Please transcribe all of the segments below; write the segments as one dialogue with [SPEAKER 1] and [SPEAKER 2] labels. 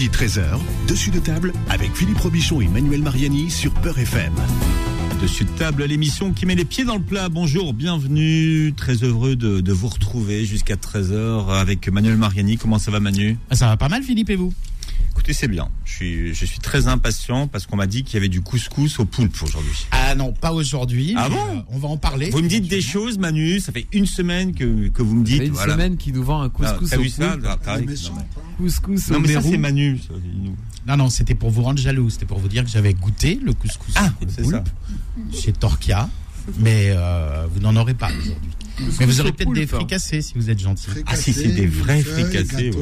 [SPEAKER 1] midi 13h, dessus de table avec Philippe Robichon et Manuel Mariani sur Peur FM.
[SPEAKER 2] Dessus de table, l'émission qui met les pieds dans le plat. Bonjour, bienvenue. Très heureux de, de vous retrouver jusqu'à 13h avec Manuel Mariani. Comment ça va Manu?
[SPEAKER 3] Ah, Ça va pas mal, Philippe, et vous?
[SPEAKER 2] Écoutez, c'est bien. Je suis, je suis très impatient parce qu'on m'a dit qu'il y avait du couscous au poulpe aujourd'hui.
[SPEAKER 3] Ah non, pas aujourd'hui.
[SPEAKER 2] Ah bon
[SPEAKER 3] euh, On va en parler.
[SPEAKER 2] Vous me dites des choses, Manu. Ça fait une semaine que, que vous me dites.
[SPEAKER 4] Ça fait une
[SPEAKER 2] voilà.
[SPEAKER 4] semaine qui nous vend un
[SPEAKER 2] Ah,
[SPEAKER 4] couscous
[SPEAKER 2] T'as
[SPEAKER 4] au
[SPEAKER 2] vu ça
[SPEAKER 4] poulpe.
[SPEAKER 2] Ah,
[SPEAKER 5] méchant,
[SPEAKER 2] Non, mais-
[SPEAKER 5] toi.
[SPEAKER 4] Couscous
[SPEAKER 2] Non,
[SPEAKER 4] au
[SPEAKER 2] mais ça, c'est Manu. ça. Nous-
[SPEAKER 3] Non, non, c'était pour vous rendre jaloux. C'était pour vous dire que j'avais goûté le couscous
[SPEAKER 2] Ah,
[SPEAKER 3] au
[SPEAKER 2] c'est
[SPEAKER 3] poulpe chez Torquia, mais euh, vous n'en aurez pas aujourd'hui. Mais vous aurez
[SPEAKER 4] au
[SPEAKER 3] peut-être des fricassés si vous êtes gentil.
[SPEAKER 2] Ah, si, c'est des vrais fricassés.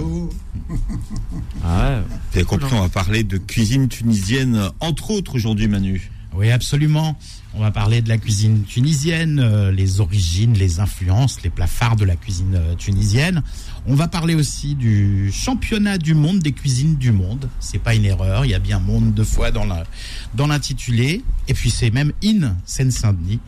[SPEAKER 4] Ah ouais.
[SPEAKER 2] Vous avez compris, on va parler de cuisine tunisienne, entre autres aujourd'hui, Manu.
[SPEAKER 3] Oui, absolument. On va parler de la cuisine tunisienne, euh, les origines, les influences, les plats phares de la cuisine euh, tunisienne. On va parler aussi du championnat du monde des cuisines du monde. C'est pas une erreur, il y a bien monde deux fois dans l'intitulé. Et puis c'est même in Seine-Saint-Denis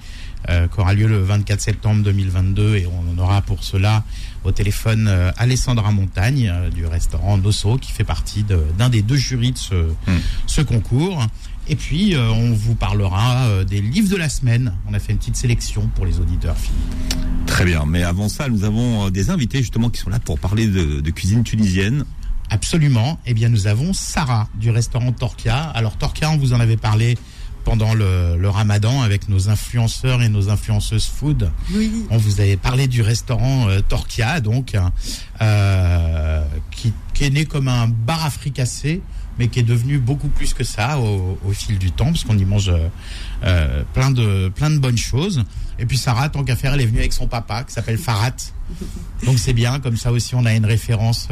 [SPEAKER 3] euh, qui aura lieu le 24 septembre 2022 et on aura pour cela au téléphone euh, Alessandra Montagne euh, du restaurant Nosso qui fait partie de- d'un des deux jurys de ce, ce concours. Et puis, euh, on vous parlera euh, des livres de la semaine. On a fait une petite sélection pour les auditeurs. Philippe.
[SPEAKER 2] Très bien, mais avant ça, nous avons euh, des invités justement qui sont là pour parler de, de cuisine tunisienne.
[SPEAKER 3] Absolument. Eh bien, nous avons Sarah du restaurant Torquia. Alors, Torquia, on vous en avait parlé pendant le, le ramadan avec nos influenceurs et nos influenceuses food.
[SPEAKER 6] Oui.
[SPEAKER 3] On vous avait parlé du restaurant euh, Torquia, donc, euh, qui, qui est né comme un bar à fricassé, mais qui est devenu beaucoup plus que ça au, au fil du temps, parce qu'on y mange euh, euh, plein, de, plein de bonnes choses. Et puis Sarah, tant qu'à faire, elle est venue avec son papa, qui s'appelle Farhat. Donc c'est bien, comme ça aussi on a une référence.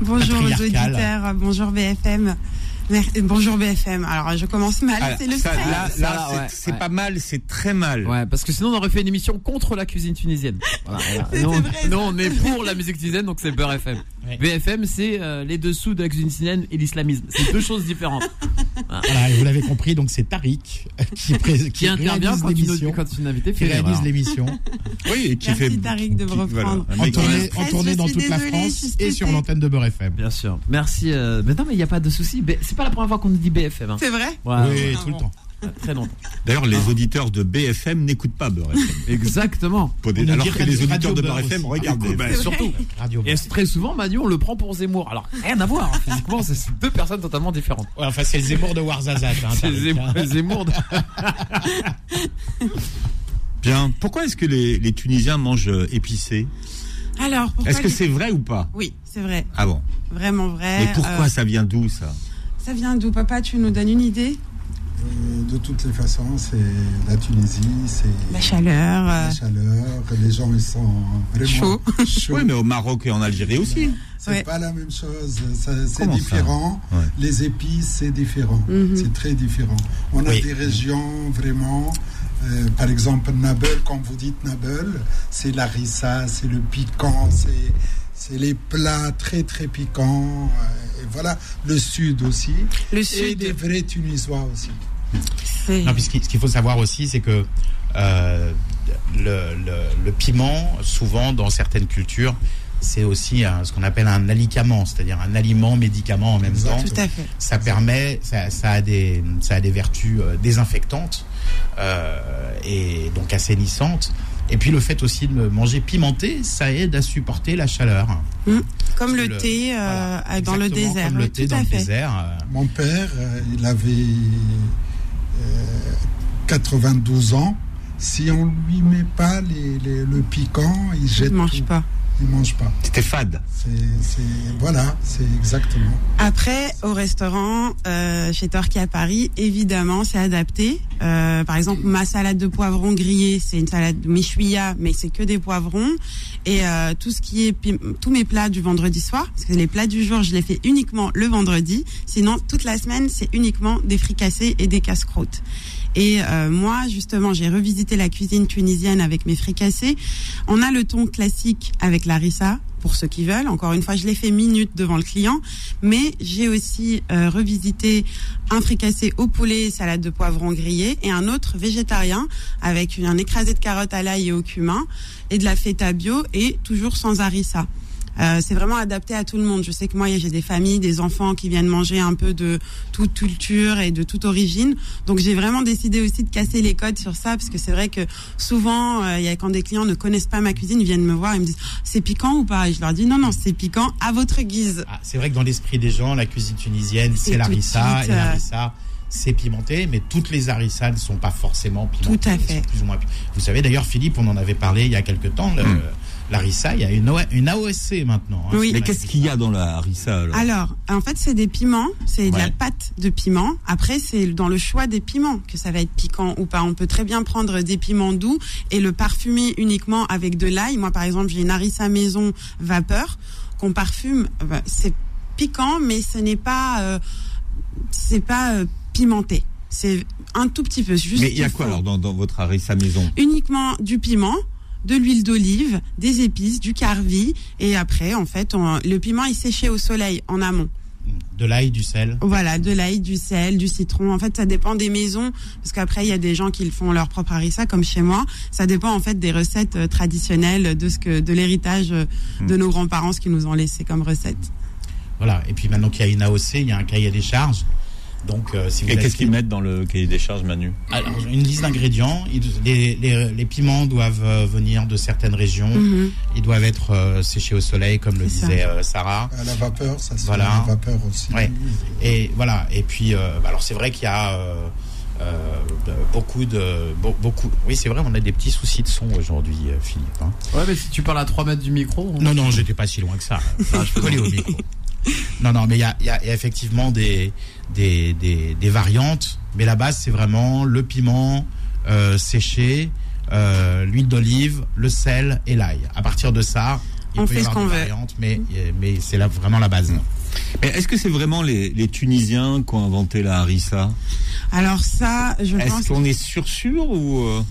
[SPEAKER 6] Bonjour aux auditeurs, bonjour BFM. Bonjour BFM. Alors je commence mal,
[SPEAKER 2] Ah,
[SPEAKER 6] c'est le
[SPEAKER 2] ça,
[SPEAKER 6] stress.
[SPEAKER 2] là,
[SPEAKER 4] Ça,
[SPEAKER 2] là,
[SPEAKER 4] là,
[SPEAKER 2] c'est-
[SPEAKER 4] ouais,
[SPEAKER 2] c'est
[SPEAKER 4] ouais.
[SPEAKER 2] pas mal, c'est très mal.
[SPEAKER 4] Ouais, parce que sinon on aurait fait une émission contre la cuisine tunisienne. Voilà, voilà.
[SPEAKER 6] C'est
[SPEAKER 4] Nous, on-
[SPEAKER 6] vrai,
[SPEAKER 4] nous, on est pour la musique tunisienne, donc c'est Beurre FM.
[SPEAKER 3] Ouais.
[SPEAKER 4] BFM, c'est euh, les dessous de la cuisine et l'islamisme. C'est deux choses différentes.
[SPEAKER 3] voilà, et vous l'avez compris, donc c'est Tariq qui, qui,
[SPEAKER 4] Qui intervient quand une,
[SPEAKER 3] l'émission.
[SPEAKER 4] quand une invitée
[SPEAKER 3] Qui
[SPEAKER 4] fait
[SPEAKER 3] réalise l'émission.
[SPEAKER 2] Oui, et qui
[SPEAKER 6] Merci
[SPEAKER 2] fait.
[SPEAKER 6] Tariq de me reprendre.
[SPEAKER 3] En tournée, en dans toute la France et sur l'antenne de Beurre FM.
[SPEAKER 4] Bien sûr. Merci. euh, Mais non, mais il n'y a pas de souci. C'est pas la première fois qu'on nous dit BFM. Hein.
[SPEAKER 6] C'est vrai
[SPEAKER 4] Ouais,
[SPEAKER 3] oui,
[SPEAKER 4] ouais,
[SPEAKER 3] tout le temps.
[SPEAKER 4] Très longtemps.
[SPEAKER 2] D'ailleurs, les auditeurs de BFM n'écoutent pas Beurre FM.
[SPEAKER 4] Exactement.
[SPEAKER 2] Des- Alors que les auditeurs
[SPEAKER 3] Radio
[SPEAKER 2] de
[SPEAKER 3] Beurre
[SPEAKER 2] Beurre FM regardent
[SPEAKER 4] Bah,
[SPEAKER 2] BFM.
[SPEAKER 4] surtout.
[SPEAKER 3] Radio
[SPEAKER 4] Et très souvent, Manu, on le prend pour Zemmour. Alors, rien à voir. hein. Physiquement, c'est deux personnes totalement différentes.
[SPEAKER 3] Ouais, enfin, c'est le Zemmour de Warzazat. Hein,
[SPEAKER 4] C'est Zemmour,
[SPEAKER 3] hein.
[SPEAKER 4] Zemmour de-
[SPEAKER 2] Bien. Pourquoi est-ce que les, les Tunisiens mangent euh, épicé?
[SPEAKER 6] Alors pourquoi
[SPEAKER 2] Est-ce que
[SPEAKER 6] les-
[SPEAKER 2] c'est vrai ou pas?
[SPEAKER 6] Oui, c'est vrai,
[SPEAKER 2] Ah bon?
[SPEAKER 6] Vraiment vrai.
[SPEAKER 2] Mais pourquoi
[SPEAKER 6] Euh,
[SPEAKER 2] ça vient d'où ça?
[SPEAKER 6] ça vient d'où? Papa, tu nous donnes une idée?
[SPEAKER 5] De toutes les façons, c'est la Tunisie, c'est
[SPEAKER 6] La chaleur. euh,
[SPEAKER 5] la chaleur, les gens ils sont vraiment
[SPEAKER 6] Chaud.
[SPEAKER 5] chauds.
[SPEAKER 2] Oui, mais au Maroc et en Algérie aussi.
[SPEAKER 5] C'est
[SPEAKER 6] Ouais.
[SPEAKER 5] pas la même chose, c'est différent.
[SPEAKER 2] Ouais.
[SPEAKER 5] Les épices, c'est différent.
[SPEAKER 6] Mhm.
[SPEAKER 5] C'est très différent. On a des régions vraiment, euh, par exemple Nabel, quand vous dites Nabel, c'est l'arissa, c'est le piquant, c'est c'est les plats très très piquants. euh, et voilà, le sud aussi.
[SPEAKER 6] Le
[SPEAKER 5] Et
[SPEAKER 6] sud,
[SPEAKER 5] des vrais Tunisois aussi.
[SPEAKER 3] Non, puis ce qui- ce qu'il faut savoir aussi, c'est que euh, le, le- le piment, souvent dans certaines cultures, c'est aussi un- ce qu'on appelle un alicament, c'est-à-dire un aliment médicament en même temps.
[SPEAKER 6] tout à fait.
[SPEAKER 3] Ça permet, ça, ça a des, ça a des vertus euh, désinfectantes euh, et donc assainissantes. Et puis le fait aussi de manger pimenté, ça aide à supporter la chaleur.
[SPEAKER 6] Comme le,
[SPEAKER 3] Le-
[SPEAKER 6] thé euh,
[SPEAKER 3] Voilà,
[SPEAKER 6] dans le désert.
[SPEAKER 3] Comme le thé
[SPEAKER 6] tout
[SPEAKER 3] dans
[SPEAKER 6] à
[SPEAKER 3] le
[SPEAKER 6] fait.
[SPEAKER 3] désert.
[SPEAKER 5] Mon père, il avait 92 ans. Si on lui met pas les- les- le piquant, il
[SPEAKER 6] Je
[SPEAKER 5] jette
[SPEAKER 6] ne mange
[SPEAKER 5] tout.
[SPEAKER 6] pas.
[SPEAKER 5] Il mange pas.
[SPEAKER 2] C'était fade.
[SPEAKER 5] C'est, voilà, c'est exactement.
[SPEAKER 6] Après, au restaurant, euh, chez Torquay à Paris, évidemment, c'est adapté. Euh, par exemple, ma salade de poivrons grillée, c'est une salade de michouilla, mais c'est que des poivrons. Et euh, tout ce qui est tous mes plats du vendredi soir, parce que les plats du jour, je les fais uniquement le vendredi. Sinon, toute la semaine, c'est uniquement des fricassés et des casse-croûtes. Et euh, moi, justement, j'ai revisité la cuisine tunisienne avec mes fricassés. On a le ton classique avec la rissa, pour ceux qui veulent. Encore une fois, je l'ai fait minute devant le client, mais j'ai aussi euh, revisité un fricassé au poulet, salade de poivron grillé, et un autre végétarien avec une- un écrasé de carottes à l'ail et au cumin, et de la feta bio, et toujours sans harissa. Euh, c'est vraiment adapté à tout le monde. Je sais que moi, j'ai des familles, des enfants qui viennent manger un peu de toute culture et de toute origine. Donc j'ai vraiment décidé aussi de casser les codes sur ça, parce que c'est vrai que souvent, euh, il y a quand des clients ne connaissent pas ma cuisine, ils viennent me voir, ils me disent c'est piquant ou pas? Et je leur dis non non, c'est piquant à votre guise.
[SPEAKER 3] Ah, c'est vrai que dans l'esprit des gens, la cuisine tunisienne, c'est l'arissa, et
[SPEAKER 6] euh,
[SPEAKER 3] l'arissa, c'est pimenté, mais toutes les harissas ne sont pas forcément pimentées.
[SPEAKER 6] Tout à fait.
[SPEAKER 3] plus ou moins Vous savez d'ailleurs, Philippe, on en avait parlé il y a quelques temps, le- L'arissa, il y a une, O- une AOSC maintenant. hein,
[SPEAKER 6] Oui.
[SPEAKER 2] Mais qu'est-ce qu'il y a dans la harissa alors
[SPEAKER 6] Alors, en fait, c'est des piments, c'est de la pâte de piment. Après, c'est dans le choix des piments que ça va être piquant ou pas. On peut très bien prendre des piments doux et le parfumer uniquement avec de l'ail. Moi, par exemple, j'ai une harissa maison vapeur qu'on parfume. bah, C'est piquant, mais ce n'est pas, euh, c'est pas euh, pimenté. C'est un tout petit peu. Juste
[SPEAKER 2] Mais il y a quoi alors dans, dans votre harissa maison?
[SPEAKER 6] Uniquement du piment de l'huile d'olive, des épices, du carvi, et après, en fait, on- le piment est séché au soleil en amont.
[SPEAKER 3] De l'ail, du sel.
[SPEAKER 6] Voilà, de l'ail, du sel, du citron. En fait, ça dépend des maisons, parce qu'après, il y a des gens qui le font leur propre harissa, comme chez moi. Ça dépend en fait des recettes euh, traditionnelles, de ce que, de l'héritage euh, de nos grands-parents, ce qu'ils nous ont laissé comme recette.
[SPEAKER 3] Voilà. Et puis maintenant qu'il y a une AOC, il y a un cahier des charges. Donc, euh, si vous
[SPEAKER 2] Et qu'est-ce qu'ils mettent dans le cahier des charges, Manu
[SPEAKER 3] Alors, une liste d'ingrédients. Les, les- les piments doivent euh, venir de certaines régions.
[SPEAKER 6] Mhm.
[SPEAKER 3] Ils doivent être euh, séchés au soleil, comme le disait euh, Sarah.
[SPEAKER 5] À la vapeur, ça c'est
[SPEAKER 3] Voilà.
[SPEAKER 5] la vapeur aussi.
[SPEAKER 3] Ouais. Et voilà. Et puis, euh, bah, alors c'est vrai qu'il y a euh, euh, beaucoup de beau- beaucoup. Oui, c'est vrai. On a des petits soucis de son aujourd'hui, Philippe. hein.
[SPEAKER 4] Ouais, mais si tu parles à 3 mètres du micro. on-
[SPEAKER 3] Non, non, j'étais pas si loin que ça.
[SPEAKER 4] Ah, je peux
[SPEAKER 3] Collé au micro. Non, non, mais il y a, il y a- il y a effectivement des, des, des, des variantes. Mais la base, c'est vraiment le piment euh, séché, euh, l'huile d'olive, le sel et l'ail. À partir de ça, il
[SPEAKER 6] On
[SPEAKER 3] peut y
[SPEAKER 6] fait ce
[SPEAKER 3] avoir
[SPEAKER 6] qu'on
[SPEAKER 3] des
[SPEAKER 6] veut.
[SPEAKER 3] variantes, mais, mais c'est là vraiment la base.
[SPEAKER 2] Mais est-ce que c'est vraiment les, les Tunisiens qui ont inventé la harissa?
[SPEAKER 6] Alors ça, je pense
[SPEAKER 2] Est-ce qu'on est sûr sûr ou euh,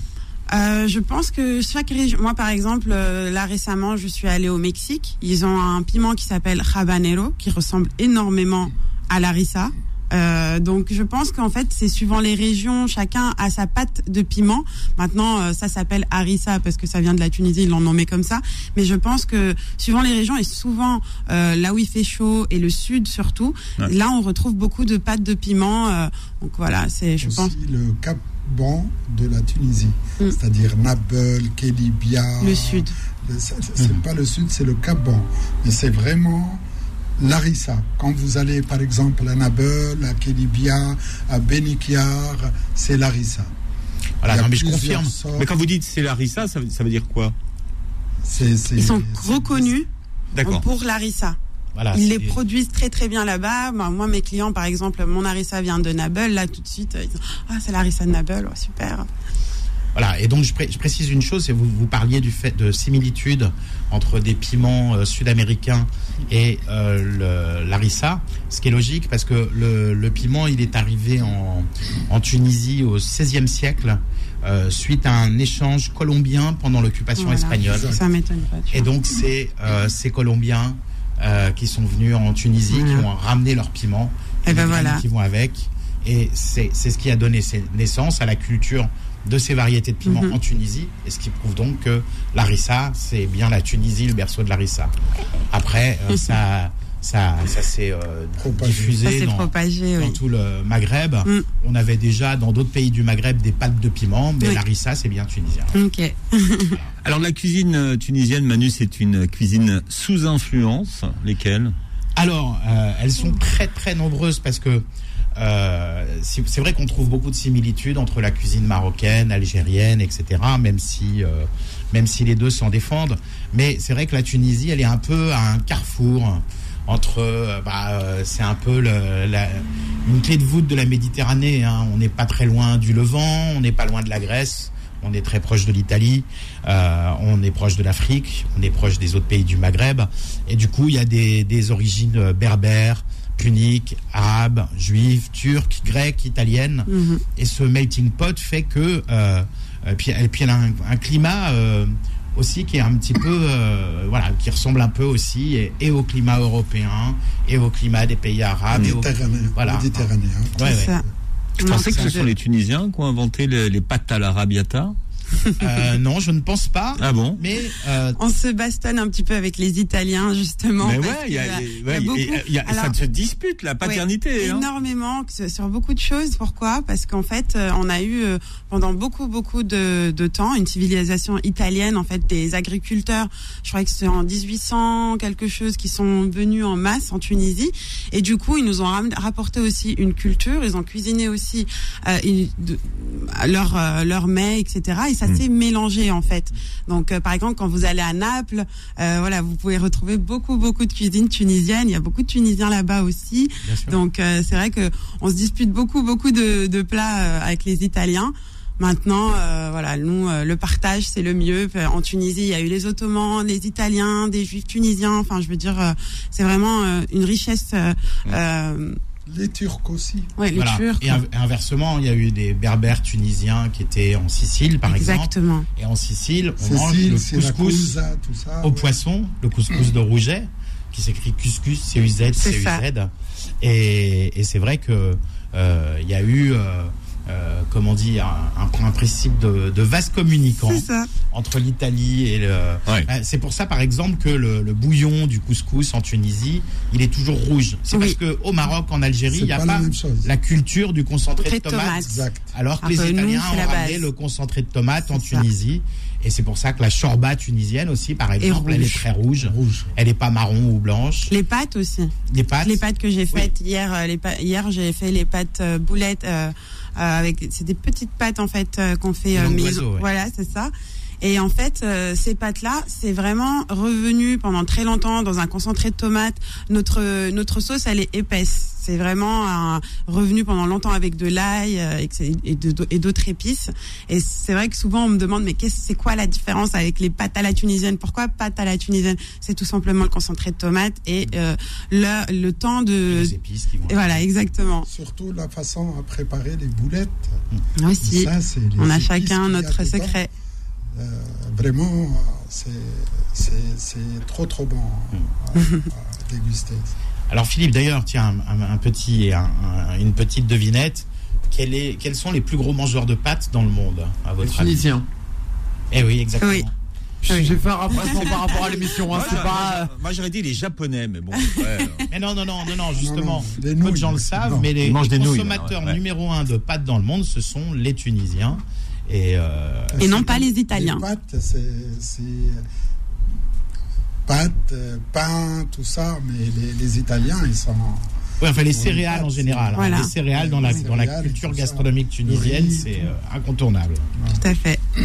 [SPEAKER 6] Euh, je pense que chaque région, moi par exemple, euh, là récemment, je suis allée au Mexique. Ils ont un piment qui s'appelle habanero, qui ressemble énormément à l'arissa. Euh, donc je pense qu'en fait c'est suivant les régions, chacun a sa pâte de piment. Maintenant euh, ça s'appelle harissa parce que ça vient de la Tunisie, ils l'ont nommé comme ça. Mais je pense que suivant les régions et souvent euh, là où il fait chaud et le sud surtout,
[SPEAKER 2] Ouais.
[SPEAKER 6] là on retrouve beaucoup de pâtes de piment. donc voilà, c'est je
[SPEAKER 5] aussi
[SPEAKER 6] pense
[SPEAKER 5] le Cap Bon de la Tunisie,
[SPEAKER 6] Mm.
[SPEAKER 5] c'est-à-dire Nabeul, Kelibia.
[SPEAKER 6] le sud.
[SPEAKER 5] C'est c'est pas le sud, c'est le Cap Bon. Mais c'est vraiment l'arissa. Quand vous allez par exemple à Nabeul, à Kelibia, à Benikiar, c'est l'arissa.
[SPEAKER 3] Voilà, non, mais je confirme.
[SPEAKER 5] sortes.
[SPEAKER 2] Mais quand vous dites c'est la harissa, ça, veut- ça veut dire quoi?
[SPEAKER 6] Ils sont reconnus pour l'arissa.
[SPEAKER 3] Voilà,
[SPEAKER 6] Ils les produisent très très bien là-bas. Moi, moi, mes clients, par exemple, mon harissa vient de Nabel. Là, tout de suite, ils disent Ah, c'est l'arissa de Nabel. Oh, super.
[SPEAKER 3] Voilà, et donc je, pré- je précise une chose, c'est vous, vous parliez du fait de similitude entre des piments euh, sud-américains et euh, l'arissa, ce qui est logique parce que le, le piment il est arrivé en, en Tunisie au XVIe siècle euh, suite à un échange colombien pendant l'occupation
[SPEAKER 6] Voilà.
[SPEAKER 3] espagnole.
[SPEAKER 6] Ça m'étonne pas.
[SPEAKER 3] Et donc c'est euh, ces Colombiens qui sont venus en Tunisie, qui ont ramené leur piment,
[SPEAKER 6] Et
[SPEAKER 3] les
[SPEAKER 6] ben voilà.
[SPEAKER 3] qui vont avec, et c'est ce qui a donné naissance à la culture de ces variétés de piments
[SPEAKER 6] Mhm.
[SPEAKER 3] en Tunisie, et ce qui prouve donc que l'arissa, c'est bien la Tunisie, le berceau de l'arissa. Après, euh, ça, ça, ça s'est euh,
[SPEAKER 5] Propagé.
[SPEAKER 6] Ça
[SPEAKER 3] diffusé
[SPEAKER 6] s'est
[SPEAKER 3] dans,
[SPEAKER 6] propagé,
[SPEAKER 3] dans
[SPEAKER 6] oui.
[SPEAKER 3] tout le Maghreb.
[SPEAKER 6] Mm.
[SPEAKER 3] On avait déjà dans d'autres pays du Maghreb des pâtes de piment, mais
[SPEAKER 6] Oui.
[SPEAKER 3] l'arissa, c'est bien tunisien.
[SPEAKER 6] Ok.
[SPEAKER 2] Alors la cuisine euh, tunisienne, Manu, c'est une cuisine sous influence. Lesquelles?
[SPEAKER 3] Alors, euh, elles sont très très nombreuses parce que euh, c'est vrai qu'on trouve beaucoup de similitudes entre la cuisine marocaine, algérienne, etc. Même si euh, même si les deux s'en défendent, mais c'est vrai que la Tunisie, elle est un peu à un carrefour entre, euh, bah, euh, c'est un peu le- la- une clé de voûte de la Méditerranée. hein. On n'est pas très loin du Levant, on n'est pas loin de la Grèce. On est très proche de l'Italie, euh, on est proche de l'Afrique, on est proche des autres pays du Maghreb. Et du coup, il y a des, des origines euh, berbères, puniques, arabes, juives, turques, grecques, italiennes.
[SPEAKER 6] Mhm.
[SPEAKER 3] Et ce melting pot fait que, euh, euh, puis, et puis elle a un, un climat euh, aussi qui est un petit peu, euh, voilà, qui ressemble un peu aussi et, et au climat européen et au climat des pays arabes. et au-
[SPEAKER 5] Méditerranéen.
[SPEAKER 3] Voilà.
[SPEAKER 5] Méditerranéen.
[SPEAKER 3] Ouais,
[SPEAKER 6] C'est
[SPEAKER 3] ouais.
[SPEAKER 6] ça.
[SPEAKER 2] Je pensais que ce sont les Tunisiens qui ont inventé les, les pâtes à l'arabiata.
[SPEAKER 3] Euh, non, je ne pense pas.
[SPEAKER 2] Ah bon?
[SPEAKER 3] Mais euh,
[SPEAKER 6] On se bastonne un petit peu avec les Italiens, justement.
[SPEAKER 2] Mais ouais, il y a, y
[SPEAKER 6] beaucoup-
[SPEAKER 2] il y a- ça
[SPEAKER 6] Alors-
[SPEAKER 2] se dispute la paternité. hein.
[SPEAKER 6] énormément sur beaucoup de choses. Pourquoi? Parce qu'en fait, euh, on a eu euh, pendant beaucoup beaucoup de, de temps une civilisation italienne. En fait, des agriculteurs. Je crois que c'est en 1800 quelque chose qui sont venus en masse en Tunisie. Et du coup, ils nous ont rapporté aussi une culture. Ils ont cuisiné aussi euh, de- leur euh, leur mets, etc. Et ça
[SPEAKER 2] Mm.
[SPEAKER 6] s'est mélangé en fait. Donc, euh, par exemple, quand vous allez à Naples, euh, voilà, vous pouvez retrouver beaucoup beaucoup de cuisine tunisienne. Il y a beaucoup de Tunisiens là-bas aussi. Donc euh, c'est vrai que on se dispute beaucoup beaucoup de, de plats euh, avec les Italiens. Maintenant, euh, voilà, nous euh, le partage c'est le mieux. En Tunisie, il y a eu les Ottomans, les Italiens, des Juifs tunisiens. Enfin, je veux dire, euh, c'est vraiment euh, une richesse. euh, euh,
[SPEAKER 5] Les Turcs aussi.
[SPEAKER 6] ouais, les
[SPEAKER 3] voilà.
[SPEAKER 6] Turcs.
[SPEAKER 3] Et inv- inversement, il y a eu des berbères tunisiens qui étaient en Sicile, par exemple.
[SPEAKER 6] Exactement.
[SPEAKER 3] Et en Sicile, on mange le couscous
[SPEAKER 5] Siracusa, tout ça.
[SPEAKER 3] au
[SPEAKER 5] ouais.
[SPEAKER 3] poisson, le couscous de Rouget, qui s'écrit couscous, C-U-Z. C-U-Z. Et, et c'est vrai que euh, il y a eu, euh, euh, comment dire, un, un- un principe de, de vase communicant
[SPEAKER 6] C'est ça.
[SPEAKER 3] entre l'Italie et le.
[SPEAKER 2] Ouais.
[SPEAKER 3] Euh, C'est pour ça, par exemple, que le, le bouillon du couscous en Tunisie, il est toujours rouge. C'est
[SPEAKER 6] Oui.
[SPEAKER 3] parce que au Maroc, en Algérie, il n'y a
[SPEAKER 5] pas
[SPEAKER 3] pas,
[SPEAKER 5] la
[SPEAKER 3] culture du concentré de tomate.
[SPEAKER 5] Exact.
[SPEAKER 3] Alors que
[SPEAKER 6] Un
[SPEAKER 3] les
[SPEAKER 6] nous,
[SPEAKER 3] Italiens ont ramené le concentré de tomate en
[SPEAKER 6] ça.
[SPEAKER 3] Tunisie. Et c'est pour ça que la shorba tunisienne aussi, par exemple, elle est très rouge.
[SPEAKER 5] Rouge.
[SPEAKER 3] Elle n'est pas marron ou blanche.
[SPEAKER 6] Les pâtes aussi.
[SPEAKER 3] Les pâtes?
[SPEAKER 6] Les pâtes que j'ai faites hier, euh, les hier j'ai fait les pâtes euh, boulettes euh, euh, avec c'est des petites pâtes en fait euh, qu'on fait
[SPEAKER 3] Langue
[SPEAKER 6] maison.
[SPEAKER 3] d'oiseau, ouais.
[SPEAKER 6] Voilà, c'est ça. Et en fait, euh, ces pâtes-là, c'est vraiment revenu pendant très longtemps dans un concentré de tomates. Notre notre sauce, elle est épaisse. C'est vraiment un revenu pendant longtemps avec de l'ail euh, et et et d'autres épices. Et c'est vrai que souvent on me demande mais qu'est-ce c'est quoi la différence avec les pâtes à la tunisienne? Pourquoi pâtes à la tunisienne? C'est tout simplement le concentré de tomates et euh, le, le temps de
[SPEAKER 3] les épices qui vont.
[SPEAKER 6] et voilà, exactement.
[SPEAKER 5] Surtout la façon à préparer les boulettes.
[SPEAKER 6] Aussi,
[SPEAKER 5] Ça, c'est les
[SPEAKER 6] on a chacun
[SPEAKER 5] a
[SPEAKER 6] notre secret.
[SPEAKER 5] Euh, vraiment, c'est- c'est c'est trop trop bon
[SPEAKER 3] Mm.
[SPEAKER 5] à, à déguster.
[SPEAKER 3] Alors Philippe, d'ailleurs, tiens, un, un- petit, un- un- une petite devinette. Quel est, quels sont les plus gros mangeurs de pâtes dans le monde, à
[SPEAKER 4] Les
[SPEAKER 3] votre avis?
[SPEAKER 4] Tunisiens.
[SPEAKER 3] Eh oui, exactement.
[SPEAKER 6] Oui.
[SPEAKER 4] J'ai fait un rapprochement par rapport à l'émission. Hein,
[SPEAKER 2] Moi,
[SPEAKER 4] pas.
[SPEAKER 2] moi, j'aurais dit les japonais, mais bon. ouais.
[SPEAKER 3] Mais non, non, non, non, non, justement.
[SPEAKER 5] non, les
[SPEAKER 3] peu de
[SPEAKER 5] nouilles,
[SPEAKER 3] gens le savent,
[SPEAKER 5] bon.
[SPEAKER 3] mais les, les
[SPEAKER 2] des nouilles,
[SPEAKER 3] consommateurs
[SPEAKER 2] ouais,
[SPEAKER 3] numéro un de pâtes dans le monde, ce sont les Tunisiens. Et, euh,
[SPEAKER 6] Et non pas les Italiens.
[SPEAKER 5] Les pâtes, c'est pâtes, euh, pain, tout ça, mais les, les Italiens, ils sont.
[SPEAKER 3] ouais, enfin les céréales en général. hein.
[SPEAKER 6] Voilà.
[SPEAKER 3] Les céréales dans la, dans la culture gastronomique tunisienne, c'est euh, incontournable.
[SPEAKER 6] Tout à fait.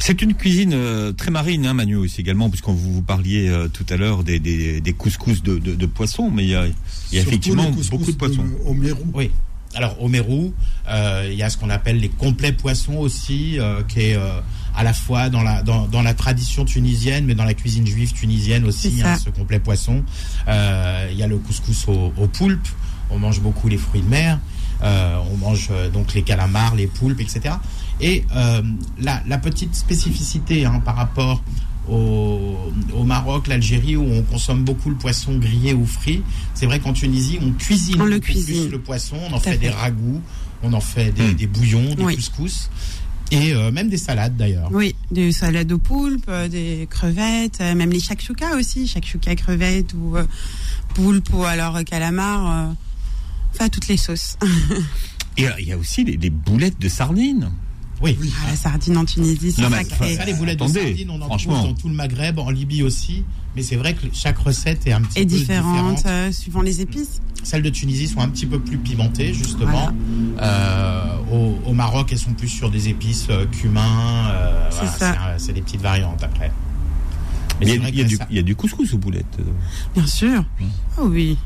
[SPEAKER 2] C'est une cuisine euh, très marine, hein, Manu, aussi également, puisqu'on vous, vous parliez euh, tout à l'heure des, des, des couscous de, de, de poissons, mais il y a, il y a effectivement beaucoup de poissons.
[SPEAKER 5] Au Mérou.
[SPEAKER 3] Oui. Alors au Mérou, euh, il y a ce qu'on appelle les complets poissons aussi, euh, qui est euh, à la fois dans la dans, dans la tradition tunisienne, mais dans la cuisine juive tunisienne aussi, hein, ce complet poisson. Euh, Il y a le couscous au, au poulpe. On mange beaucoup les fruits de mer. Euh, on mange euh, donc les calamars, les poulpes, etc. Et euh, la, la petite spécificité hein, par rapport au, au Maroc, l'Algérie, où on consomme beaucoup le poisson grillé ou frit, c'est vrai qu'en Tunisie, on cuisine
[SPEAKER 6] On le
[SPEAKER 3] plus poisson, on en fait, des ragoûts, on en fait des,
[SPEAKER 2] Mm.
[SPEAKER 3] des bouillons, des
[SPEAKER 6] Oui.
[SPEAKER 3] couscous, et euh, même des salades d'ailleurs.
[SPEAKER 6] Oui, des salades au poulpe, euh, des crevettes, euh, même les shakshuka aussi, shakshuka crevettes ou euh, poulpe ou alors calamar. euh, Enfin, toutes les sauces.
[SPEAKER 2] Et il y a aussi les, les boulettes de sardines.
[SPEAKER 3] Oui.
[SPEAKER 5] Oui.
[SPEAKER 6] Ah, la sardine en Tunisie, c'est sacré.
[SPEAKER 3] Ça, les boulettes
[SPEAKER 2] Attendez,
[SPEAKER 3] de sardines, on en
[SPEAKER 2] franchement.
[SPEAKER 3] trouve dans tout le Maghreb, en Libye aussi. Mais c'est vrai que chaque recette est un petit
[SPEAKER 6] Et
[SPEAKER 3] peu
[SPEAKER 6] différente,
[SPEAKER 3] différente.
[SPEAKER 6] euh, suivant les épices.
[SPEAKER 3] Celles de Tunisie sont un petit peu plus pimentées, justement. Euh, au, au Maroc, elles sont plus sur des épices euh, cumin. euh,
[SPEAKER 6] C'est
[SPEAKER 3] voilà, des petites variantes après. Mais
[SPEAKER 2] Il y,
[SPEAKER 3] c'est
[SPEAKER 2] a, il y a du,
[SPEAKER 3] ça-
[SPEAKER 2] il y a du couscous aux boulettes.
[SPEAKER 6] Bien sûr. Oh oui.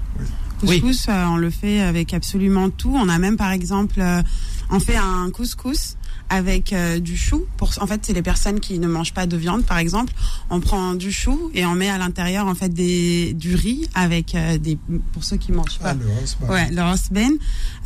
[SPEAKER 3] Oui.
[SPEAKER 6] Couscous, euh, on le fait avec absolument tout. On a même par exemple, euh, on fait un couscous avec euh, du chou. Pour, en fait, c'est les personnes qui ne mangent pas de viande, par exemple. On prend du chou et on met à l'intérieur en fait des, du riz avec euh, des. Pour ceux qui mangent pas.
[SPEAKER 5] Ah, le osman.
[SPEAKER 6] Ouais, le osben.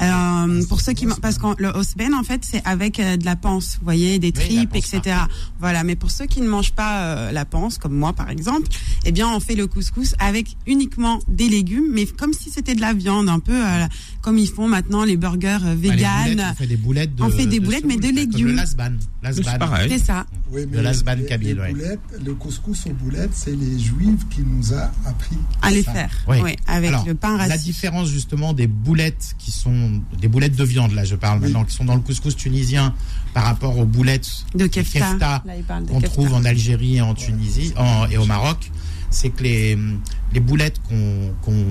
[SPEAKER 6] Euh, pour ceux qui,
[SPEAKER 5] osben.
[SPEAKER 6] parce que le osben en fait c'est avec euh, de la panse, vous voyez, des tripes, etc. Voilà, mais pour ceux qui ne mangent pas euh, la panse, comme moi par exemple, eh bien on fait le couscous avec uniquement des légumes, mais comme si c'était de la viande, un peu euh, comme ils font maintenant les burgers
[SPEAKER 3] Bah,
[SPEAKER 6] véganes.
[SPEAKER 3] on fait des boulettes de
[SPEAKER 6] on fait des
[SPEAKER 3] de
[SPEAKER 6] boulettes, mais de légumes.
[SPEAKER 3] Le lasban.
[SPEAKER 2] C'est
[SPEAKER 3] Lasban.
[SPEAKER 2] pareil.
[SPEAKER 6] C'est ça.
[SPEAKER 5] Oui,
[SPEAKER 3] De l'Asban
[SPEAKER 5] les-
[SPEAKER 3] kabyle,
[SPEAKER 5] les
[SPEAKER 3] ouais.
[SPEAKER 5] boulettes, Le couscous aux boulettes, c'est les juifs qui nous a appris.
[SPEAKER 6] À les
[SPEAKER 3] Ça.
[SPEAKER 6] faire.
[SPEAKER 3] Oui.
[SPEAKER 6] Oui, avec
[SPEAKER 3] Alors,
[SPEAKER 6] le pain
[SPEAKER 3] La
[SPEAKER 6] rassis.
[SPEAKER 3] différence justement des boulettes qui sont des boulettes de viande, là je parle
[SPEAKER 5] Oui.
[SPEAKER 3] maintenant, qui sont dans le couscous tunisien par rapport aux boulettes
[SPEAKER 6] De kefta.
[SPEAKER 3] qu'on trouve en Algérie et en Tunisie en- et au Maroc, c'est que les, les boulettes qu'on qu'on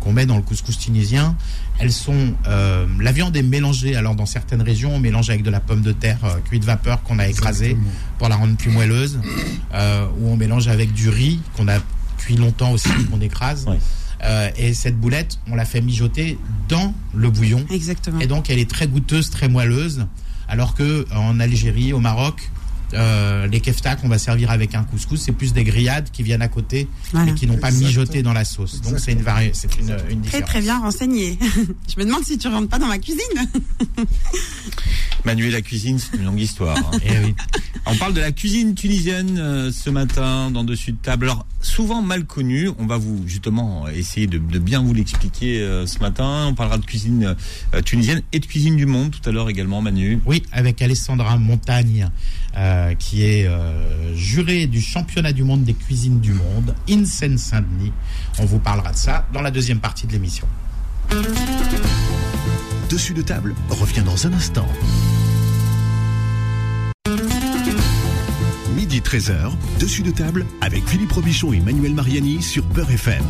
[SPEAKER 3] qu'on met dans le couscous tunisien, elles sont euh, la viande est mélangée. Alors dans certaines régions, on mélange avec de la pomme de terre euh, cuite vapeur qu'on a écrasée
[SPEAKER 5] Exactement.
[SPEAKER 3] pour la rendre plus moelleuse, euh, ou on mélange avec du riz qu'on a cuit longtemps aussi qu'on écrase. Euh, et cette boulette, on la fait mijoter dans le bouillon.
[SPEAKER 6] Exactement.
[SPEAKER 3] Et donc, elle est très goûteuse, très moelleuse. Alors que en Algérie, au Maroc, euh, les kefta qu'on va servir avec un couscous, c'est plus des grillades qui viennent à côté,
[SPEAKER 6] Voilà.
[SPEAKER 3] mais qui n'ont pas
[SPEAKER 5] Exactement.
[SPEAKER 3] mijoté dans la sauce. Donc, c'est une, vari... c'est une, une
[SPEAKER 6] Très
[SPEAKER 3] différence.
[SPEAKER 6] très bien renseigné. Je me demande si tu rentres pas dans ma cuisine.
[SPEAKER 2] Manu, la cuisine, c'est une longue histoire. hein.
[SPEAKER 3] Eh oui.
[SPEAKER 2] On parle de la cuisine tunisienne euh, ce matin dans Dessus de table. Alors, souvent mal connue, on va vous justement essayer de, de bien vous l'expliquer euh, ce matin. On parlera de cuisine euh, tunisienne et de cuisine du monde tout à l'heure également, Manu.
[SPEAKER 3] Oui, avec Alessandra Montagne, euh, qui est euh, jurée du championnat du monde des cuisines du monde, in Seine-Saint-Denis. On vous parlera de ça dans la deuxième partie de l'émission.
[SPEAKER 1] Dessus de table revient dans un instant. Midi 13h, dessus de table avec Philippe Robichon et Manuel Mariani sur Peur FM.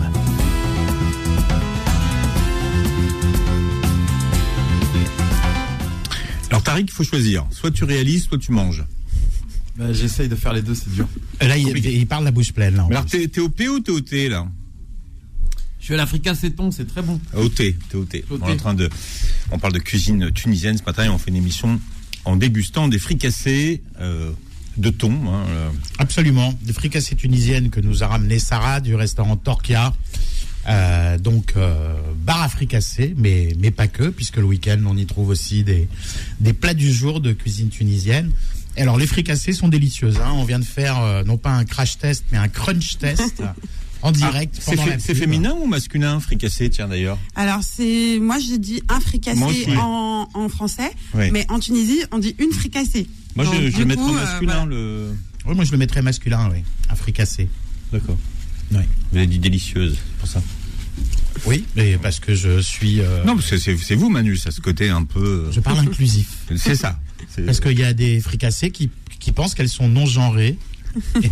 [SPEAKER 2] Alors, Tariq, il faut choisir. Soit tu réalises, soit tu manges.
[SPEAKER 4] Bah, J'essaye de faire les deux, c'est dur.
[SPEAKER 3] Euh, Là, il, il parle la bouche pleine. Là, en
[SPEAKER 2] Mais alors, t'es au P ou t'es au T, là?
[SPEAKER 4] Je suis à l'Africain Céton, c'est très bon.
[SPEAKER 2] Au T, t'es au T.
[SPEAKER 4] Au
[SPEAKER 2] On est en
[SPEAKER 4] thé.
[SPEAKER 2] train de, on parle de cuisine tunisienne ce matin et on fait une émission en dégustant des fricassés euh, de thon. hein, euh,
[SPEAKER 3] Absolument. Des fricassées tunisiennes que nous a ramené Sarah du restaurant Torquia. Euh, donc euh, bar à fricassés, mais mais pas que, puisque le week-end on y trouve aussi des des plats du jour de cuisine tunisienne. Et alors les fricassées sont délicieuses. Hein. On vient de faire euh, non pas un crash test, mais un crunch test en direct
[SPEAKER 2] Ah, c'est
[SPEAKER 3] la
[SPEAKER 2] c'est féminin ou masculin, fricassé, tiens d'ailleurs
[SPEAKER 6] Alors c'est, moi je dis un fricassé en, en français,
[SPEAKER 2] Oui.
[SPEAKER 6] mais en Tunisie on dit une fricassée.
[SPEAKER 2] Moi,
[SPEAKER 6] Donc,
[SPEAKER 2] je, je en
[SPEAKER 6] euh,
[SPEAKER 2] masculin
[SPEAKER 6] voilà.
[SPEAKER 2] le.
[SPEAKER 3] Oui, moi je le mettrais masculin, oui, un fricassé.
[SPEAKER 2] D'accord.
[SPEAKER 3] Ouais.
[SPEAKER 2] Vous avez dit délicieuse, c'est pour ça.
[SPEAKER 3] Oui, mais parce que je suis, euh,
[SPEAKER 2] Non, parce que c'est c'est vous, Manu, ça ce côté un peu.
[SPEAKER 3] je parle inclusif.
[SPEAKER 2] C'est ça. C'est-
[SPEAKER 3] Parce qu'il y a des fricassées qui, qui pensent qu'elles sont non genrées. Et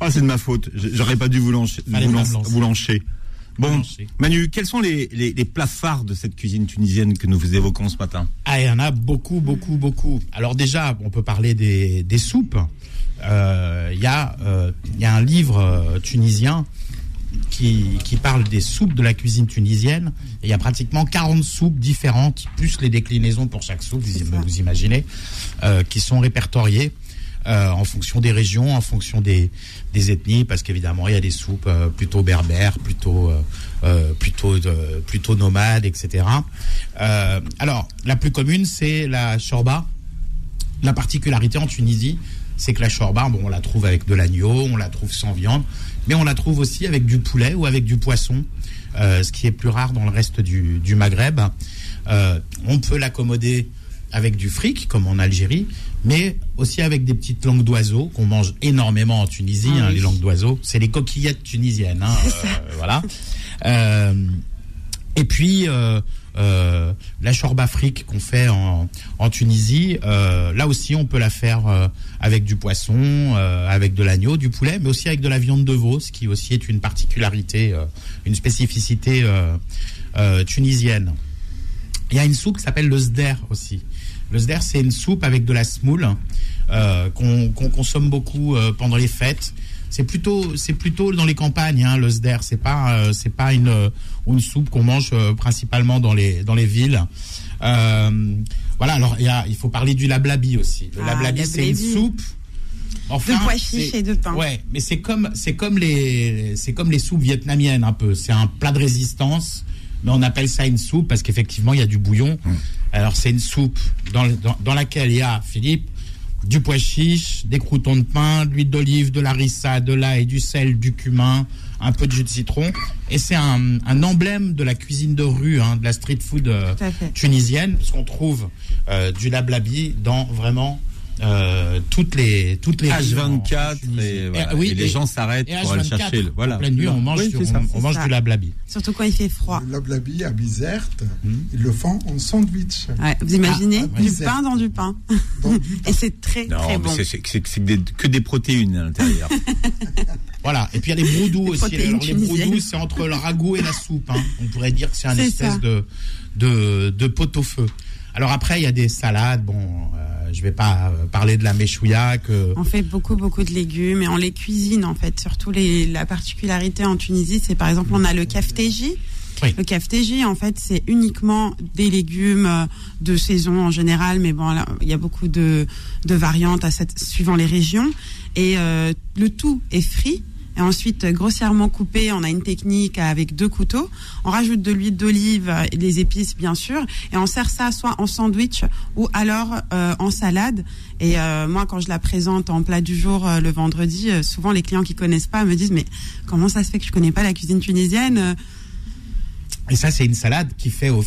[SPEAKER 2] Ah, c'est de ma faute. J'aurais pas dû vous lancer. Vous, vous. Bon. Manu, quels sont les, les, les plats phares de cette cuisine tunisienne que nous vous évoquons ce matin?
[SPEAKER 3] Ah, il y en a beaucoup, beaucoup, beaucoup. Alors déjà, on peut parler des, des soupes. Euh, Il y, a, euh, il y a un livre euh, tunisien qui, qui parle des soupes de la cuisine tunisienne. Et il y a pratiquement 40 soupes différentes, plus les déclinaisons pour chaque soupe, vous, vous imaginez, euh, qui sont répertoriées. euh, en fonction des régions, en fonction des, des ethnies, parce qu'évidemment il y a des soupes euh, plutôt berbères, plutôt euh, plutôt plutôt nomades, etc. Alors la plus commune c'est la shorba. La particularité en Tunisie, c'est que la shorba, bon, on la trouve avec de l'agneau, on la trouve sans viande, mais on la trouve aussi avec du poulet ou avec du poisson, euh, ce qui est plus rare dans le reste du, du Maghreb. Euh, on peut l'accommoder avec du fric, comme en Algérie, mais aussi avec des petites langues d'oiseaux qu'on mange énormément en Tunisie.
[SPEAKER 6] Ah
[SPEAKER 3] hein,
[SPEAKER 6] oui.
[SPEAKER 3] Les langues d'oiseaux, c'est les coquillettes tunisiennes. hein, euh, voilà. Et puis euh, euh, la chorba afrique qu'on fait en, en Tunisie, euh, là aussi on peut la faire avec du poisson, avec de l'agneau, du poulet, mais aussi avec de la viande de veau, ce qui aussi est une particularité, une spécificité tunisienne. Il y a une soupe qui s'appelle le sder aussi. Le sder, c'est une soupe avec de la semoule euh, qu'on qu'on consomme beaucoup euh, pendant les fêtes. C'est plutôt, c'est plutôt dans les campagnes, hein, le sder. C'est pas, euh, c'est pas une, euh, une soupe qu'on mange euh, principalement dans les, dans les villes. Euh, voilà. Alors, il, y a, il faut parler du lablabi aussi. Le
[SPEAKER 6] Ah,
[SPEAKER 3] lablabi, c'est une soupe. Enfin,
[SPEAKER 6] De pois chiches et de pain.
[SPEAKER 3] Ouais, mais c'est comme, c'est comme les, c'est comme les soupes vietnamiennes un peu. C'est un plat de résistance, mais on appelle ça une soupe parce qu'effectivement il y a du bouillon. Alors c'est une soupe dans, dans laquelle il y a Philippe du pois chiche, des croutons de pain, de l'huile d'olive, de la harissa, de l'ail, du sel, du cumin, un peu de jus de citron. Et c'est un, un emblème de la cuisine de rue, hein, de la street food euh, tunisienne, parce qu'on trouve euh, du lablabi dans vraiment euh, toutes les toutes les rues en- en
[SPEAKER 2] H24
[SPEAKER 3] Tunisie.
[SPEAKER 2] et, voilà.
[SPEAKER 3] oui,
[SPEAKER 2] Et les
[SPEAKER 3] et-
[SPEAKER 2] gens s'arrêtent pour aller
[SPEAKER 3] H24,
[SPEAKER 2] chercher. le- Voilà.
[SPEAKER 3] En pleine nuit, on mange,
[SPEAKER 2] Oui, ça.
[SPEAKER 3] on, on mange du lablabi.
[SPEAKER 6] Surtout quand il fait froid.
[SPEAKER 5] Le lablabi à Bizerte,
[SPEAKER 3] Hmm.
[SPEAKER 5] ils le font en sandwich.
[SPEAKER 6] Ouais, vous imaginez
[SPEAKER 3] Ah,
[SPEAKER 6] du pain dans du pain.
[SPEAKER 5] Dans du pain.
[SPEAKER 6] Et c'est très
[SPEAKER 2] Non,
[SPEAKER 6] très
[SPEAKER 2] mais
[SPEAKER 6] bon.
[SPEAKER 2] c'est- que des protéines à l'intérieur.
[SPEAKER 3] Voilà. Et puis il y a les broudous aussi. Alors, les broudous, c'est entre le ragoût et la soupe. hein. On pourrait dire que c'est un espèce
[SPEAKER 6] ça.
[SPEAKER 3] de, de, de pot-au-feu. Alors après, il y a des salades. Bon, euh, je vais pas euh, parler de la méchouilla que.
[SPEAKER 6] On fait beaucoup beaucoup de légumes et on les cuisine en fait. Surtout les, la particularité en Tunisie, c'est par exemple on a le kafteji.
[SPEAKER 3] Oui.
[SPEAKER 6] Le kafteji en fait c'est uniquement des légumes euh, de saison en général, mais bon là, il y a beaucoup de, de variantes à cette, suivant les régions et euh, le tout est frit. Et ensuite, grossièrement coupé, on a une technique avec deux couteaux. On rajoute de l'huile d'olive et des épices, bien sûr. Et on sert ça soit en sandwich ou alors euh, en salade. Et euh, moi, quand je la présente en plat du jour euh, le vendredi, souvent les clients qui connaissent pas me disent mais comment ça se fait que je connais pas la cuisine tunisienne
[SPEAKER 3] Et ça, c'est une salade qui fait. au-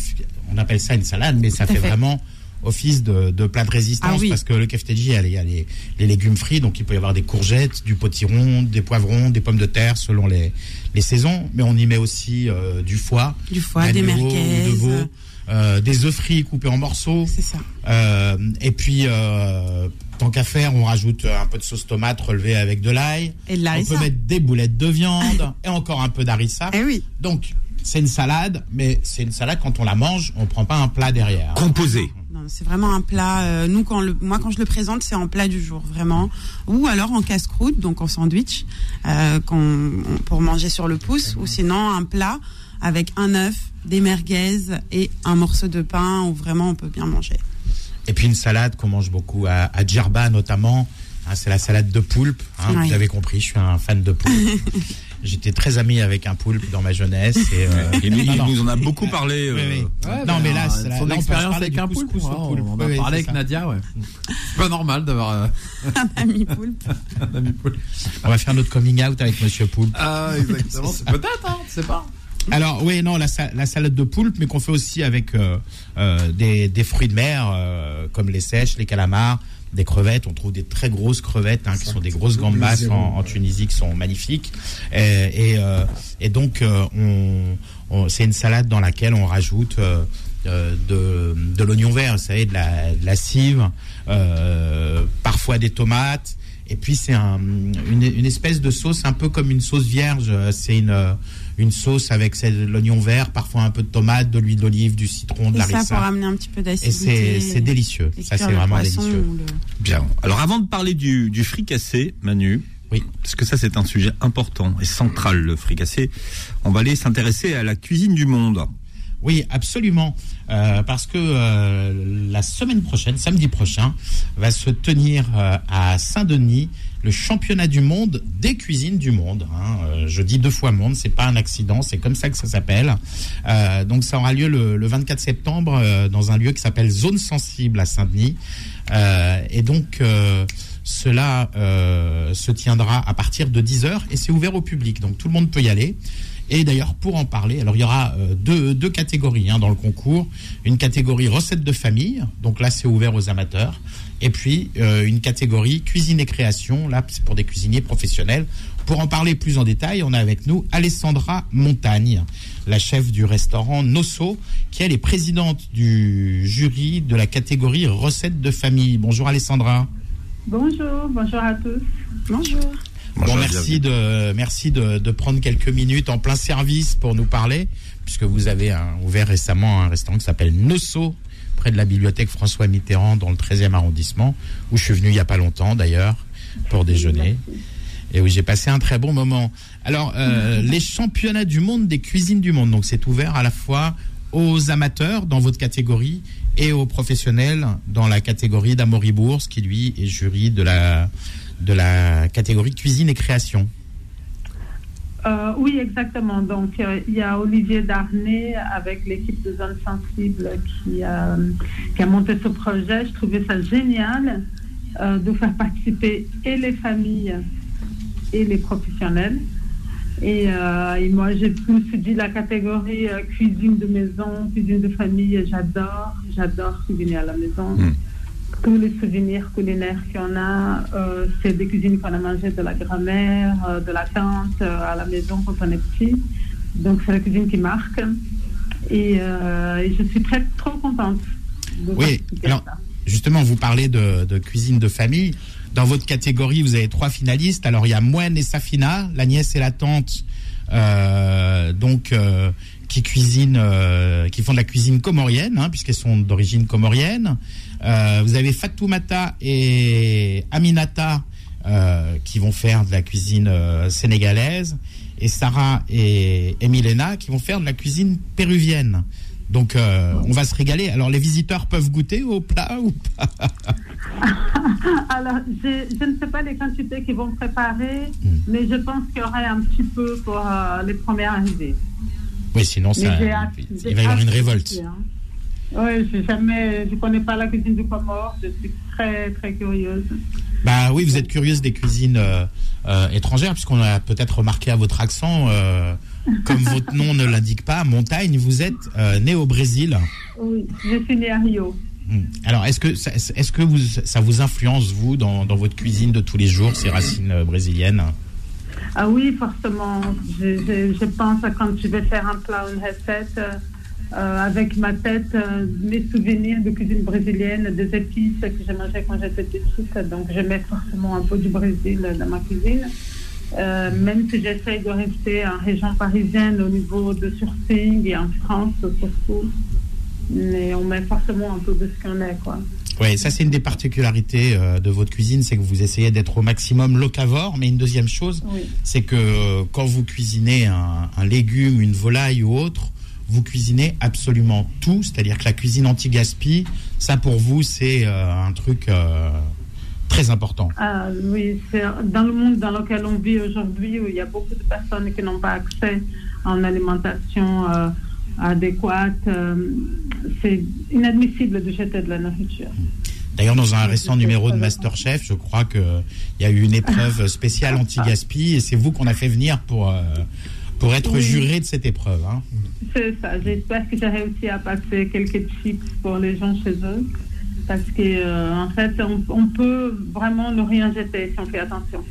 [SPEAKER 3] On appelle ça une salade, mais ça fait. vraiment office de, de plat de résistance
[SPEAKER 6] Ah oui.
[SPEAKER 3] parce que le kefteji, il y a, les, il y a les- légumes frits, donc il peut y avoir des courgettes, du potiron, des poivrons, des pommes de terre selon les, les saisons, mais on y met aussi euh, du foie,
[SPEAKER 6] Du foie, des merguez.
[SPEAKER 3] de veau, euh, des œufs frits coupés en morceaux.
[SPEAKER 6] C'est ça.
[SPEAKER 3] Euh, et puis, euh, tant qu'à faire, on rajoute un peu de sauce tomate relevée avec de l'ail.
[SPEAKER 6] Et de
[SPEAKER 3] On peut mettre des boulettes de viande et encore un peu d'harissa.
[SPEAKER 6] Eh oui.
[SPEAKER 3] Donc, c'est une salade, mais c'est une salade quand on la mange, on prend pas un plat derrière.
[SPEAKER 2] Composé.
[SPEAKER 6] C'est vraiment un plat. euh, nous, quand le, moi, quand je le présente, c'est en plat du jour, vraiment, ou alors en casse-croûte, donc en sandwich, euh, on- pour manger sur le pouce, ou sinon un plat avec un œuf, des merguez et un morceau de pain où vraiment on peut bien manger.
[SPEAKER 3] Et puis une salade qu'on mange beaucoup à, à Djerba notamment. hein, c'est la salade de poulpe. hein,
[SPEAKER 6] Oui.
[SPEAKER 3] Vous avez compris, je suis un fan de poulpe. J'étais très ami avec un poulpe dans ma jeunesse. Et, euh,
[SPEAKER 2] Il, nous-
[SPEAKER 3] non,
[SPEAKER 2] il
[SPEAKER 3] non.
[SPEAKER 2] nous en a beaucoup parlé.
[SPEAKER 3] Oui,
[SPEAKER 2] euh,
[SPEAKER 3] oui.
[SPEAKER 4] Ouais,
[SPEAKER 3] non, mais
[SPEAKER 4] euh,
[SPEAKER 3] là, c'est là,
[SPEAKER 4] son
[SPEAKER 3] là,
[SPEAKER 4] expérience avec un poulpe. hein. On a
[SPEAKER 3] Oui,
[SPEAKER 4] parlé
[SPEAKER 3] c'est
[SPEAKER 4] avec
[SPEAKER 3] ça.
[SPEAKER 4] Nadia, ouais. C'est pas normal d'avoir euh,
[SPEAKER 6] Un ami poulpe.
[SPEAKER 4] un ami poulpe.
[SPEAKER 3] On va faire notre coming out avec Monsieur Poulpe.
[SPEAKER 4] Ah, exactement. C'est peut-être, hein, tu sais pas.
[SPEAKER 3] Alors oui, non, la, sa- la salade de poulpe, mais qu'on fait aussi avec euh, euh, des, des fruits de mer, euh, comme les sèches, les calamars, des crevettes. On trouve des très grosses crevettes, hein, qui sont des grosses gambas en, en. Tunisie, qui sont magnifiques. Et, et, euh, et donc, euh, on, on- c'est une salade dans laquelle on rajoute euh, euh, de, de l'oignon vert, vous savez, de la, de la cive, euh, parfois des tomates. Et puis c'est un, une, une espèce de sauce un peu comme une sauce vierge. C'est une, euh, une sauce avec l'oignon vert, parfois un peu de tomate, de l'huile d'olive, du citron, de
[SPEAKER 6] Et
[SPEAKER 3] la
[SPEAKER 6] ça pour amener un petit peu
[SPEAKER 3] Et
[SPEAKER 6] d'acidité.
[SPEAKER 3] c'est c'est délicieux.
[SPEAKER 6] et
[SPEAKER 3] Ça c'est vraiment
[SPEAKER 6] poisson
[SPEAKER 3] délicieux.
[SPEAKER 6] le-
[SPEAKER 2] Bien. Alors avant de parler du, du fricassé, Manu,
[SPEAKER 3] Oui.
[SPEAKER 2] parce que ça c'est un sujet important et central, le fricassé, on va aller s'intéresser à la cuisine du monde.
[SPEAKER 3] Oui, absolument. Euh, parce que euh, la semaine prochaine, samedi prochain, va se tenir euh, à Saint-Denis le championnat du monde des cuisines du monde. hein. Je dis deux fois monde, c'est pas un accident, c'est comme ça que ça s'appelle. Donc ça aura lieu le, le 24 septembre dans un lieu qui s'appelle Zone Sensible à Saint-Denis. Et donc cela se tiendra à partir de 10h et c'est ouvert au public, donc tout le monde peut y aller. Et d'ailleurs, pour en parler, alors il y aura euh, deux, deux catégories hein, dans le concours. Une catégorie recettes de famille, donc là c'est ouvert aux amateurs. Et puis euh, une catégorie cuisine et création, là c'est pour des cuisiniers professionnels. Pour en parler plus en détail, on a avec nous Alessandra Montagne, la chef du restaurant Nosso, qui elle est présidente du jury de la catégorie recettes de famille. Bonjour Alessandra.
[SPEAKER 7] Bonjour, bonjour à tous.
[SPEAKER 6] Bonjour.
[SPEAKER 3] Bon, merci de merci de, de prendre quelques minutes en plein service pour nous parler, puisque vous avez un- ouvert récemment un restaurant qui s'appelle Nosso, près de la bibliothèque François Mitterrand, dans le 13e arrondissement, où je suis venu il n'y a pas longtemps d'ailleurs, pour déjeuner. Et où j'ai passé un très bon moment. Alors, euh, les championnats du monde des cuisines du monde, donc c'est ouvert à la fois aux amateurs dans votre catégorie et aux professionnels dans la catégorie d'Amaury Bourse, qui lui est jury de la, de la catégorie cuisine et création.
[SPEAKER 7] Euh, oui, exactement. Donc, euh, il y a Olivier Darnay avec l'équipe de Zone Sensible qui, a- qui a monté ce projet. Je trouvais ça génial euh, de faire participer et les familles et les professionnels. Et, euh, et moi, j'ai plus dit la catégorie euh, cuisine de maison, cuisine de famille. J'adore, j'adore cuisiner à la maison.
[SPEAKER 2] Mm.
[SPEAKER 7] Tous les souvenirs culinaires qu'on a, euh, c'est des cuisines qu'on a mangées de la grand-mère, euh, de la tante euh, à la maison quand on est petit. Donc, c'est la cuisine qui marque. Et, et je suis très, trop contente. De
[SPEAKER 3] Oui, alors-
[SPEAKER 7] ça.
[SPEAKER 3] Justement, vous parlez de, de cuisine de famille. Dans votre catégorie, vous avez trois finalistes. Alors, il y a Moine et Safina, la nièce et la tante, donc qui cuisinent, qui font de la cuisine comorienne, hein, puisqu'elles sont d'origine comorienne. Euh, vous avez Fatoumata et Aminata euh, qui vont faire de la cuisine euh, sénégalaise, et Sarah et, et Milena qui vont faire de la cuisine péruvienne. Donc, euh, on va se régaler. Alors, les visiteurs peuvent goûter au plat ou pas
[SPEAKER 7] Alors, je, je ne sais pas les quantités qu'ils vont préparer,
[SPEAKER 3] Hmm.
[SPEAKER 7] mais je pense qu'il y aurait un petit peu pour les premiers arrivés.
[SPEAKER 3] Oui, sinon, ça, il va y avoir une révolte.
[SPEAKER 7] hein. Oui, je jamais, je connais pas la cuisine du Comore, je suis très très curieuse.
[SPEAKER 3] Bah oui, vous êtes curieuse des cuisines euh, euh, étrangères, puisqu'on a peut-être remarqué à votre accent, euh, comme votre nom ne l'indique pas, Montagne, vous êtes né au Brésil.
[SPEAKER 7] Oui, je suis née à Rio.
[SPEAKER 3] Hmm. Alors, est-ce que, ça- est-ce que vous, ça vous influence, vous, dans, dans votre cuisine de tous les jours, ces racines brésiliennes?
[SPEAKER 7] Ah oui, forcément. Je, je, je pense à quand je vais faire un plat, une recette, euh, avec ma tête, euh, mes souvenirs de cuisine brésilienne, des épices que j'ai mangées quand j'étais petite. Donc, je mets forcément un peu du Brésil dans ma cuisine. Euh, même si j'essaye de rester en région parisienne au niveau de sourcing et en France surtout. Mais on met forcément un peu de ce qu'on est, quoi.
[SPEAKER 3] Oui, ça c'est une des particularités euh, de votre cuisine, c'est que vous essayez d'être au maximum locavore. Mais une deuxième chose,
[SPEAKER 7] Oui.
[SPEAKER 3] c'est que euh, quand vous cuisinez un, un légume, une volaille ou autre, vous cuisinez absolument tout. C'est-à-dire que la cuisine anti-gaspi, ça pour vous c'est euh, un truc euh, très important.
[SPEAKER 7] Ah, oui, c'est dans le monde dans lequel on vit aujourd'hui, où il y a beaucoup de personnes qui n'ont pas accès à une alimentation euh, adéquate, c'est inadmissible de jeter de la nourriture.
[SPEAKER 3] D'ailleurs, dans un récent numéro de Masterchef, je crois qu'il y a eu une épreuve spéciale anti-gaspi et c'est vous qu'on a fait venir pour, pour être
[SPEAKER 7] Oui.
[SPEAKER 3] juré de cette épreuve. hein.
[SPEAKER 7] C'est ça. J'espère que j'ai réussi à passer quelques chips pour les gens chez eux. Parce que euh, en fait, on, on peut vraiment ne rien jeter si on fait attention.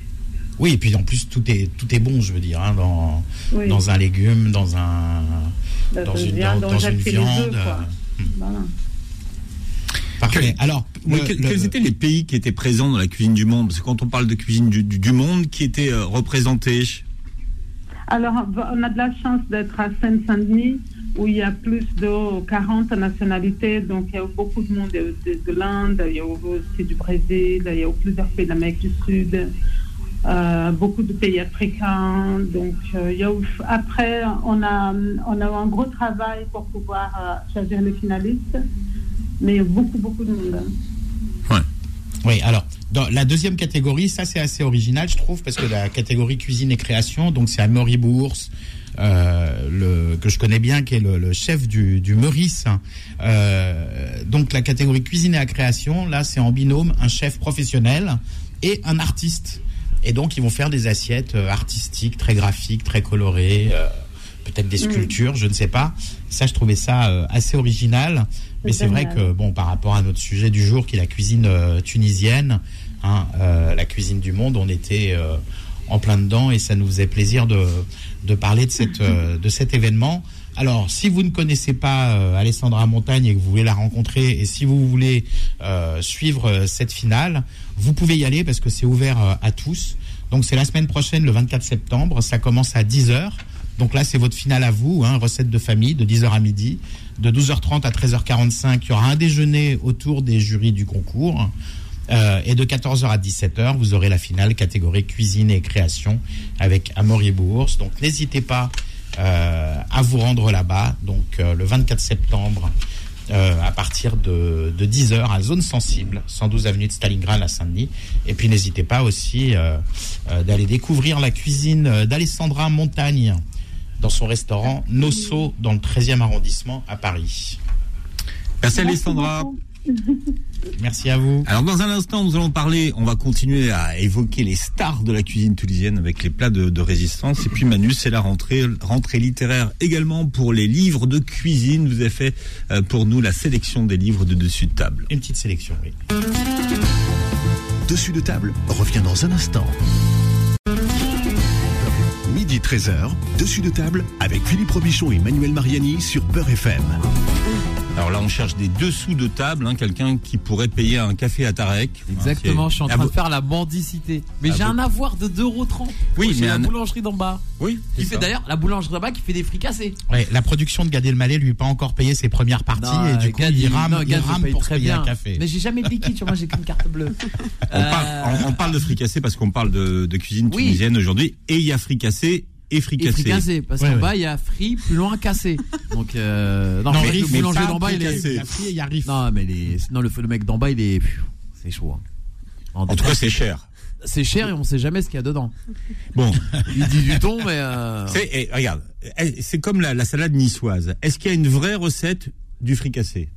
[SPEAKER 3] Oui, et puis en plus, tout est, tout est bon, je veux dire, hein, dans,
[SPEAKER 7] Oui.
[SPEAKER 3] dans un légume, dans, un,
[SPEAKER 7] Dans
[SPEAKER 3] dans
[SPEAKER 7] une viande,
[SPEAKER 3] dans, dans une viande. euh,
[SPEAKER 7] Voilà.
[SPEAKER 3] Parfait. Alors,
[SPEAKER 2] Oui,
[SPEAKER 3] le-
[SPEAKER 2] quels,
[SPEAKER 3] le-
[SPEAKER 2] étaient les pays qui étaient présents dans la cuisine du monde? Parce que quand on parle de cuisine du, du- du monde, qui étaient euh, représentés?
[SPEAKER 7] Alors, on a de la chance d'être à Seine-Saint-Denis, où il y a plus de 40 nationalités. Donc, il y a beaucoup de monde de, de- de l'Inde, il y a aussi du Brésil, il y a plusieurs pays d'Amérique du Sud, euh, beaucoup de pays africains. Donc, euh, après, on a, on a un gros travail pour pouvoir euh, choisir les finalistes. Mais il y a beaucoup, beaucoup de monde.
[SPEAKER 3] Oui, alors, dans la deuxième catégorie, ça c'est assez original, je trouve, parce que la catégorie cuisine et création, donc c'est Amaury Bourse, euh, le, que je connais bien, qui est le, le chef du, du Meurice. Euh, donc la catégorie cuisine et création, là c'est en binôme un chef professionnel et un artiste. Et donc ils vont faire des assiettes euh, artistiques, très graphiques, très colorées, euh, peut-être des sculptures, je ne sais pas. Ça, je trouvais ça euh, assez original. Mais c'est vrai que, bon, par rapport à notre sujet du jour, qui est la cuisine euh, tunisienne, hein, euh, la cuisine du monde, on était en plein dedans et ça nous faisait plaisir de, de parler de, cette, euh, de cet événement. Alors, si vous ne connaissez pas euh, Alessandra Montagne et que vous voulez la rencontrer, et si vous voulez euh, suivre euh, cette finale, vous pouvez y aller parce que c'est ouvert à tous. Donc, c'est la semaine prochaine, le 24 septembre. Ça commence à 10h. Donc là, c'est votre finale à vous, hein, recette de famille, de 10h à midi. De 12h30 à 13h45, il y aura un déjeuner autour des jurys du concours. Euh, et de 14h à 17h, vous aurez la finale catégorie cuisine et création avec Amaury Bourse. Donc n'hésitez pas euh, à vous rendre là-bas. Donc euh, le 24 septembre, à partir de, de 10h à Zone Sensible, 112 avenue de Stalingrad à Saint-Denis. Et puis n'hésitez pas aussi d'aller découvrir la cuisine d'Alessandra Montagne dans son restaurant Nosso dans le 13e arrondissement à Paris.
[SPEAKER 2] Merci
[SPEAKER 7] Merci
[SPEAKER 2] Alessandra.
[SPEAKER 3] Merci à vous.
[SPEAKER 2] Alors dans un instant, nous allons parler, on va continuer à évoquer les stars de la cuisine tunisienne avec les plats de, de résistance. Et puis Manu, c'est la rentrée, rentrée littéraire également pour les livres de cuisine. Vous avez fait euh, pour nous la sélection des livres de dessus de table.
[SPEAKER 3] Une petite sélection, oui.
[SPEAKER 1] Dessus de table revient dans un instant. Midi 13h, dessus de table avec Philippe Robichon et Manuel Mariani sur Peur FM.
[SPEAKER 2] Alors là, on cherche des dessous de table, hein, quelqu'un qui pourrait payer un café à Tarek.
[SPEAKER 4] Exactement, je suis en train de faire la mendicité. Mais
[SPEAKER 2] Ah,
[SPEAKER 4] j'ai un avoir de 2,30€.
[SPEAKER 2] Oui, mais
[SPEAKER 4] la
[SPEAKER 2] un-
[SPEAKER 4] boulangerie d'en bas.
[SPEAKER 2] Oui,
[SPEAKER 4] Qui fait d'ailleurs la boulangerie d'en bas qui fait des fricassés.
[SPEAKER 3] Ouais, la production de Gad Elmaleh lui pas encore payé ses premières parties et du coup
[SPEAKER 4] Gad,
[SPEAKER 3] il rame,
[SPEAKER 4] non,
[SPEAKER 3] il
[SPEAKER 4] Gad,
[SPEAKER 3] rame pour
[SPEAKER 4] très
[SPEAKER 3] payer
[SPEAKER 4] bien.
[SPEAKER 3] un café.
[SPEAKER 4] Mais j'ai jamais de liquide, tu vois, moi j'ai qu'une carte bleue.
[SPEAKER 2] On, parle, on- on parle de fricassé parce qu'on parle de, de cuisine
[SPEAKER 4] Oui.
[SPEAKER 2] tunisienne aujourd'hui. Et il y a fricassé et
[SPEAKER 4] Et
[SPEAKER 2] fricassé.
[SPEAKER 4] parce
[SPEAKER 3] Ouais,
[SPEAKER 4] qu'en
[SPEAKER 3] ouais.
[SPEAKER 4] bas il y a frit, plus loin cassé. Donc euh, non,
[SPEAKER 3] Non,
[SPEAKER 4] mais
[SPEAKER 3] Riff,
[SPEAKER 4] le
[SPEAKER 3] mais
[SPEAKER 4] boulanger
[SPEAKER 3] pas
[SPEAKER 4] d'en bas il est.
[SPEAKER 3] Il y a Free et il y a Riff.
[SPEAKER 4] Non mais les... non, le, le mec d'en bas il est. C'est chaud. hein.
[SPEAKER 2] En tout cas, c'est cher.
[SPEAKER 4] c'est cher et on sait jamais ce qu'il y a dedans.
[SPEAKER 2] Bon,
[SPEAKER 4] Il dit du ton, mais. euh,
[SPEAKER 2] c'est, eh, regarde, eh, c'est comme la, la salade niçoise. Est-ce qu'il y a une vraie recette du fricassé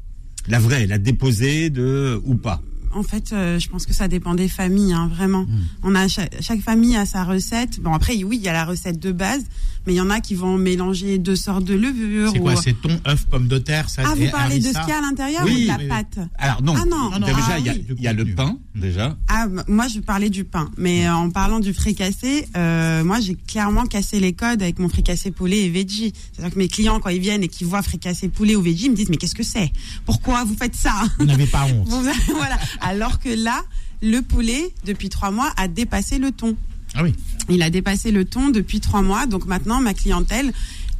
[SPEAKER 2] La vraie, la déposée de ou pas?
[SPEAKER 6] En fait, euh, je pense que ça dépend des familles, hein, vraiment.
[SPEAKER 3] Hmm.
[SPEAKER 6] On a chaque, chaque famille a sa recette. Bon après, oui, il y a la recette de base, mais il y en a qui vont mélanger deux sortes de levures.
[SPEAKER 3] C'est quoi
[SPEAKER 6] ou-
[SPEAKER 3] C'est thon, œuf, pomme de terre, ça
[SPEAKER 6] Ah, vous parlez de ce qu'il y a à l'intérieur
[SPEAKER 2] Oui,
[SPEAKER 6] ou de la pâte
[SPEAKER 2] Alors non,
[SPEAKER 6] Ah non,
[SPEAKER 3] non, non,
[SPEAKER 2] déjà
[SPEAKER 6] ah
[SPEAKER 2] il y a,
[SPEAKER 6] oui.
[SPEAKER 2] il y a le pain déjà.
[SPEAKER 6] Ah, moi, je parlais du pain. Mais euh, en parlant du fricassé, euh, moi, j'ai clairement cassé les codes avec mon fricassé poulet et veggie. C'est-à-dire que mes clients, quand ils viennent et qu'ils voient fricassé poulet ou veggie, ils me disent, mais qu'est-ce que c'est? Pourquoi vous faites ça?
[SPEAKER 3] Vous n'avez pas honte.
[SPEAKER 6] Voilà. Alors que là, le poulet, depuis trois mois, a dépassé le thon.
[SPEAKER 3] Ah oui.
[SPEAKER 6] Il a dépassé le thon depuis trois mois. Donc maintenant, ma clientèle,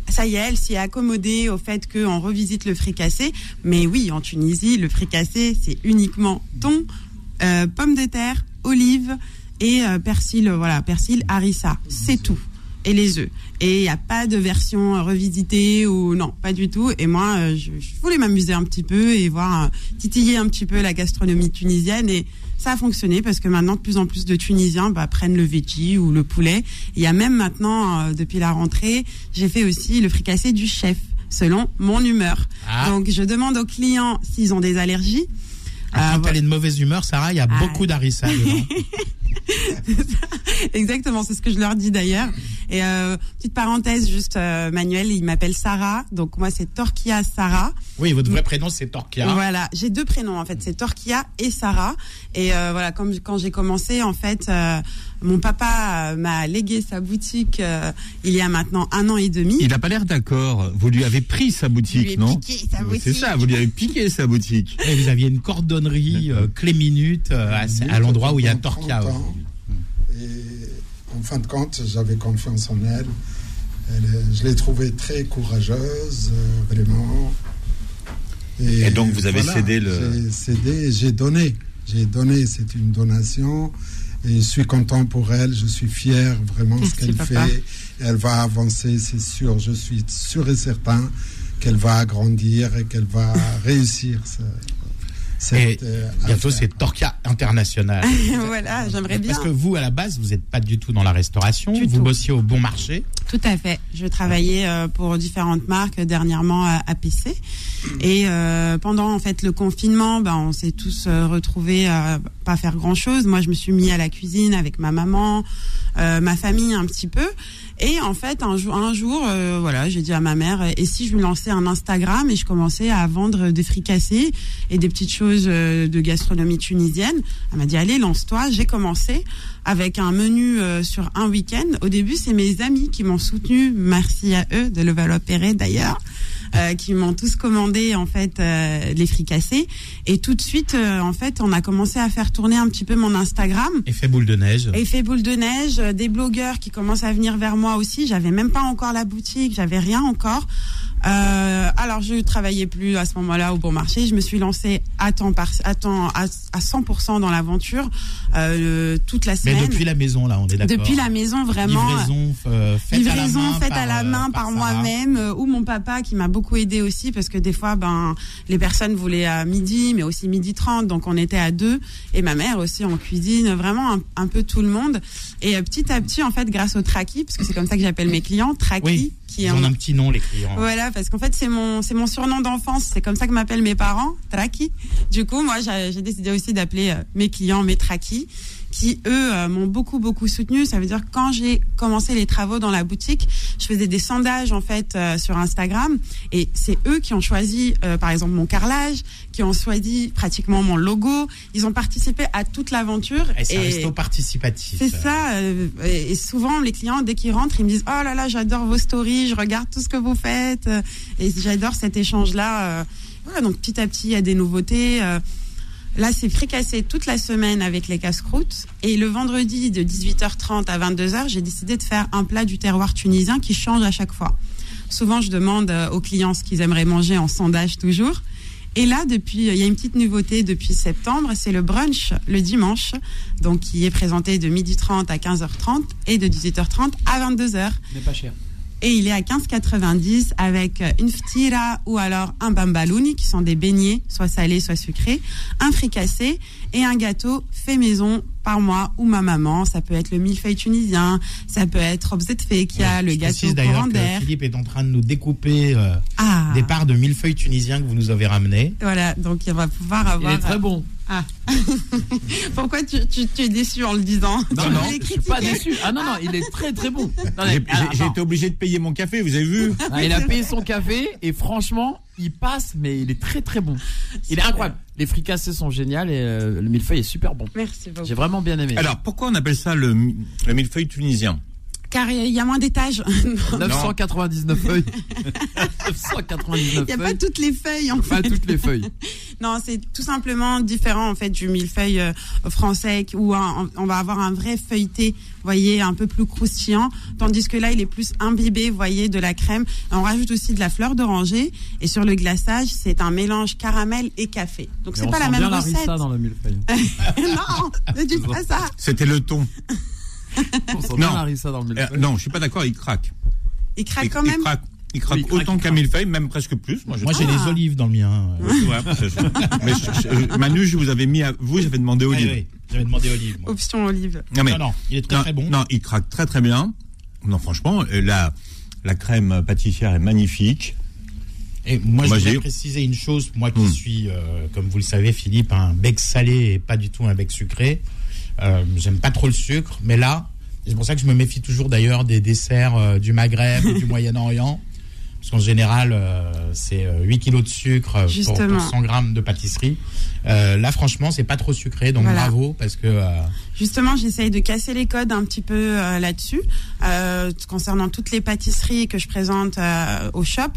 [SPEAKER 6] ça y est, elle s'y est accommodée au fait qu'on revisite le fricassé. Mais oui, en Tunisie, le fricassé, c'est uniquement thon, euh, pommes de terre, olives et euh, persil, voilà, persil, harissa. C'est tout. Et les œufs. Et il n'y a pas de version euh, revisitée ou non, pas du tout. Et moi, euh, je, je voulais m'amuser un petit peu et voir, euh, titiller un petit peu la gastronomie tunisienne. Et ça a fonctionné parce que maintenant, de plus en plus de Tunisiens bah, prennent le veggie ou le poulet. Il y a même maintenant, euh, depuis la rentrée, j'ai fait aussi le fricassé du chef selon mon humeur.
[SPEAKER 3] Ah.
[SPEAKER 6] Donc, je demande aux clients s'ils ont des allergies.
[SPEAKER 3] Ah,
[SPEAKER 6] Euh,
[SPEAKER 3] quand elle est de mauvaise humeur, Sarah, il y a
[SPEAKER 6] Ah.
[SPEAKER 3] beaucoup d'harissa.
[SPEAKER 6] Exactement, c'est ce que je leur dis d'ailleurs. Et euh, petite parenthèse, juste euh, Manuel, il m'appelle Sarah, donc moi c'est Torquia Sarah.
[SPEAKER 3] Oui, votre vrai prénom c'est Torquia.
[SPEAKER 6] Voilà, j'ai deux prénoms en fait, c'est Torquia et Sarah. Et euh, voilà, comme quand j'ai commencé, en fait, euh, mon papa euh, m'a légué sa boutique euh, il y a maintenant un an et demi.
[SPEAKER 2] Il n'a pas l'air d'accord. Vous lui avez pris sa
[SPEAKER 6] lui
[SPEAKER 2] boutique,
[SPEAKER 6] ai
[SPEAKER 2] non
[SPEAKER 6] piqué sa
[SPEAKER 2] C'est
[SPEAKER 6] boutique.
[SPEAKER 2] ça, vous lui avez piqué sa boutique.
[SPEAKER 3] Et vous aviez une cordonnerie euh, clé minute euh, à, à l'endroit où il y a Torquia.
[SPEAKER 5] 30 ans. Et en fin de compte, j'avais confiance en elle. Je l'ai trouvée très courageuse, euh, vraiment.
[SPEAKER 2] Et donc, vous avez cédé le-
[SPEAKER 5] J'ai cédé et j'ai donné. J'ai donné, c'est une donation. Et je suis content pour elle, je suis fier vraiment de ce qu'elle fait. Elle va avancer, c'est sûr. Je suis sûr et certain qu'elle va grandir et qu'elle va réussir. Cette, euh,
[SPEAKER 3] bientôt c'est Torquia International.
[SPEAKER 6] voilà, j'aimerais bien.
[SPEAKER 3] Parce que vous, à la base, vous n'êtes pas du tout dans la restauration.
[SPEAKER 6] Du
[SPEAKER 3] vous
[SPEAKER 6] tout.
[SPEAKER 3] bossiez au bon marché.
[SPEAKER 6] Tout à fait. Je travaillais euh, pour différentes marques euh, dernièrement à APC et euh, pendant en fait le confinement, ben on s'est tous retrouvés à pas faire grand chose. Moi, je me suis mis à la cuisine avec ma maman, euh, ma famille un petit peu. Et en fait, un jour, un jour, euh, voilà, j'ai dit à ma mère, et si je lui lançais un Instagram et je commençais à vendre des fricassés et des petites choses euh, de gastronomie tunisienne. Elle m'a dit, allez, lance-toi. J'ai commencé avec un menu euh, sur un week-end. Au début, c'est mes amis qui m'ont soutenu. Merci à eux de Levallois-Perret d'ailleurs. Euh, qui m'ont tous commandé en fait euh, les fricassés et tout de suite euh, en fait on a commencé à faire tourner un petit peu mon Instagram
[SPEAKER 3] Effet boule de neige.
[SPEAKER 6] Effet boule de neige, euh, des blogueurs qui commencent à venir vers moi aussi. J'avais même pas encore la boutique, j'avais rien encore. Euh, alors je travaillais plus à ce moment-là au bon marché. Je me suis lancée à temps par à temps à, à 100% dans l'aventure euh, toute la
[SPEAKER 3] Mais
[SPEAKER 6] semaine.
[SPEAKER 3] depuis la maison, là, on est d'accord.
[SPEAKER 6] Depuis la maison vraiment.
[SPEAKER 3] Livraison euh, faite à la
[SPEAKER 6] Livraison
[SPEAKER 3] main.
[SPEAKER 6] faite
[SPEAKER 3] par,
[SPEAKER 6] à la
[SPEAKER 3] euh,
[SPEAKER 6] main par,
[SPEAKER 3] Sarah.
[SPEAKER 6] moi-même euh, ou mon papa qui m'a beaucoup aidé aussi parce que des fois ben les personnes voulaient à midi mais aussi midi 30 donc on était à deux et ma mère aussi en cuisine vraiment un, un peu tout le monde et euh, petit à petit en fait grâce au Traki parce que c'est comme ça que j'appelle mes clients Traki
[SPEAKER 3] Oui.
[SPEAKER 6] Qui est
[SPEAKER 3] Ils ont un petit nom, les clients.
[SPEAKER 6] Voilà, parce qu'en fait, c'est mon, c'est mon surnom d'enfance. C'est comme ça que m'appellent mes parents, Traki. Du coup, moi, j'ai j'ai décidé aussi d'appeler euh, mes clients mes Traki, qui eux euh, m'ont beaucoup, beaucoup soutenu. Ça veut dire que quand j'ai commencé les travaux dans la boutique, je faisais des sondages en fait euh, sur Instagram, et c'est eux qui ont choisi, euh, par exemple, mon carrelage, qui ont choisi pratiquement mon logo. Ils ont participé à toute l'aventure.
[SPEAKER 3] Et c'est un resto participatif.
[SPEAKER 6] c'est ça. euh, et souvent, les clients, dès qu'ils rentrent, ils me disent Oh là là, j'adore vos stories, je regarde tout ce que vous faites. Et j'adore cet échange-là. euh. Voilà, donc petit à petit, il y a des nouveautés. Là, c'est fricassé toute la semaine avec les casse-croûtes. Et le vendredi, de 18h30 à 22h, j'ai décidé de faire un plat du terroir tunisien qui change à chaque fois. Souvent, je demande euh, aux clients ce qu'ils aimeraient manger en sondage toujours. Et là, depuis, il y a une petite nouveauté depuis septembre, c'est le brunch le dimanche, donc qui est présenté de 12h30 à 15h30 et de 18h30 à 22h.
[SPEAKER 4] N'est pas cher.
[SPEAKER 6] Et il est à 15,90 avec euh, une ftira ou alors un bambalouni qui sont des beignets, soit salés, soit sucrés, un fricassé et un gâteau fait maison par moi ou ma maman. Ça peut être le millefeuille tunisien, ça peut être Robzet Fekia, le gâteau
[SPEAKER 3] d'ailleurs Philippe est en train de nous découper euh,
[SPEAKER 6] Ah,
[SPEAKER 3] des parts de millefeuilles tunisiens que vous nous avez ramenés.
[SPEAKER 6] voilà, donc il va pouvoir
[SPEAKER 4] Il
[SPEAKER 6] avoir.
[SPEAKER 4] est très bon.
[SPEAKER 6] Ah. Pourquoi tu, tu, tu es déçu en le disant?
[SPEAKER 4] Non,
[SPEAKER 6] Tu
[SPEAKER 4] non, je suis pas déçu. Ah non, non, il est très très bon.
[SPEAKER 2] J'ai été obligé de payer mon café, vous avez vu?
[SPEAKER 4] Ah, il a payé son café et franchement, il passe, mais il est très très bon. Il est incroyable. Les fricassés sont géniaux et euh, le millefeuille est super bon.
[SPEAKER 6] Merci beaucoup.
[SPEAKER 4] J'ai vraiment bien aimé.
[SPEAKER 2] Alors, pourquoi on appelle ça le, le millefeuille tunisien?
[SPEAKER 6] Car il y a moins d'étages.
[SPEAKER 4] 999 feuilles. 999
[SPEAKER 6] Il n'y a pas
[SPEAKER 4] feuilles.
[SPEAKER 6] toutes les feuilles en
[SPEAKER 4] Pas
[SPEAKER 6] fait.
[SPEAKER 4] toutes les feuilles.
[SPEAKER 6] Non, c'est tout simplement différent en fait du millefeuille euh, français où un- on va avoir un vrai feuilleté, vous voyez, un peu plus croustillant, tandis que là il est plus imbibé, vous voyez, de la crème. On rajoute aussi de la fleur d'oranger et sur le glaçage c'est un mélange caramel et café. Donc c'est pas la même
[SPEAKER 4] bien la
[SPEAKER 6] recette.
[SPEAKER 4] rissa dans le millefeuille.
[SPEAKER 6] non, ne dites pas ça.
[SPEAKER 2] C'était le ton.
[SPEAKER 4] On
[SPEAKER 2] Non.
[SPEAKER 4] dans le
[SPEAKER 2] Euh, non, je suis pas d'accord, il craque.
[SPEAKER 6] Il craque
[SPEAKER 2] il,
[SPEAKER 6] quand
[SPEAKER 2] il
[SPEAKER 6] même.
[SPEAKER 2] craque, il craque
[SPEAKER 4] Oui, il craque,
[SPEAKER 2] autant
[SPEAKER 4] il
[SPEAKER 2] qu'un
[SPEAKER 4] craque.
[SPEAKER 2] millefeuille, même presque plus. Moi,
[SPEAKER 3] j'ai
[SPEAKER 6] Ah.
[SPEAKER 3] les olives dans le mien. euh.
[SPEAKER 2] Ouais, parce que- mais je- je- Manu, je vous avais mis à vous, j'avais demandé
[SPEAKER 3] Ah
[SPEAKER 2] olive.
[SPEAKER 3] oui, J'avais demandé olives. moi.
[SPEAKER 6] Option olive.
[SPEAKER 2] Non, mais,
[SPEAKER 3] Non, non, il est très
[SPEAKER 2] non,
[SPEAKER 3] très bon.
[SPEAKER 2] non, il craque très très bien. Non, franchement, euh, la, la crème pâtissière est magnifique.
[SPEAKER 3] Et moi,
[SPEAKER 2] Moi,
[SPEAKER 3] je voudrais
[SPEAKER 2] j'ai-
[SPEAKER 3] préciser une chose, moi qui
[SPEAKER 2] Hmm.
[SPEAKER 3] suis, euh, comme vous le savez, Philippe, un bec salé et pas du tout un bec sucré. Euh, J'aime pas trop le sucre, mais là, c'est pour ça que je me méfie toujours d'ailleurs des desserts euh, du Maghreb ou du Moyen-Orient. Parce qu'en général, euh, c'est euh, 8 kilos de sucre pour, pour 100 grammes de pâtisserie. Là, franchement, c'est pas trop sucré, donc
[SPEAKER 6] Voilà.
[SPEAKER 3] bravo, parce que
[SPEAKER 6] Justement, j'essaye de casser les codes un petit peu euh, là-dessus, euh, concernant toutes les pâtisseries que je présente euh, au shop.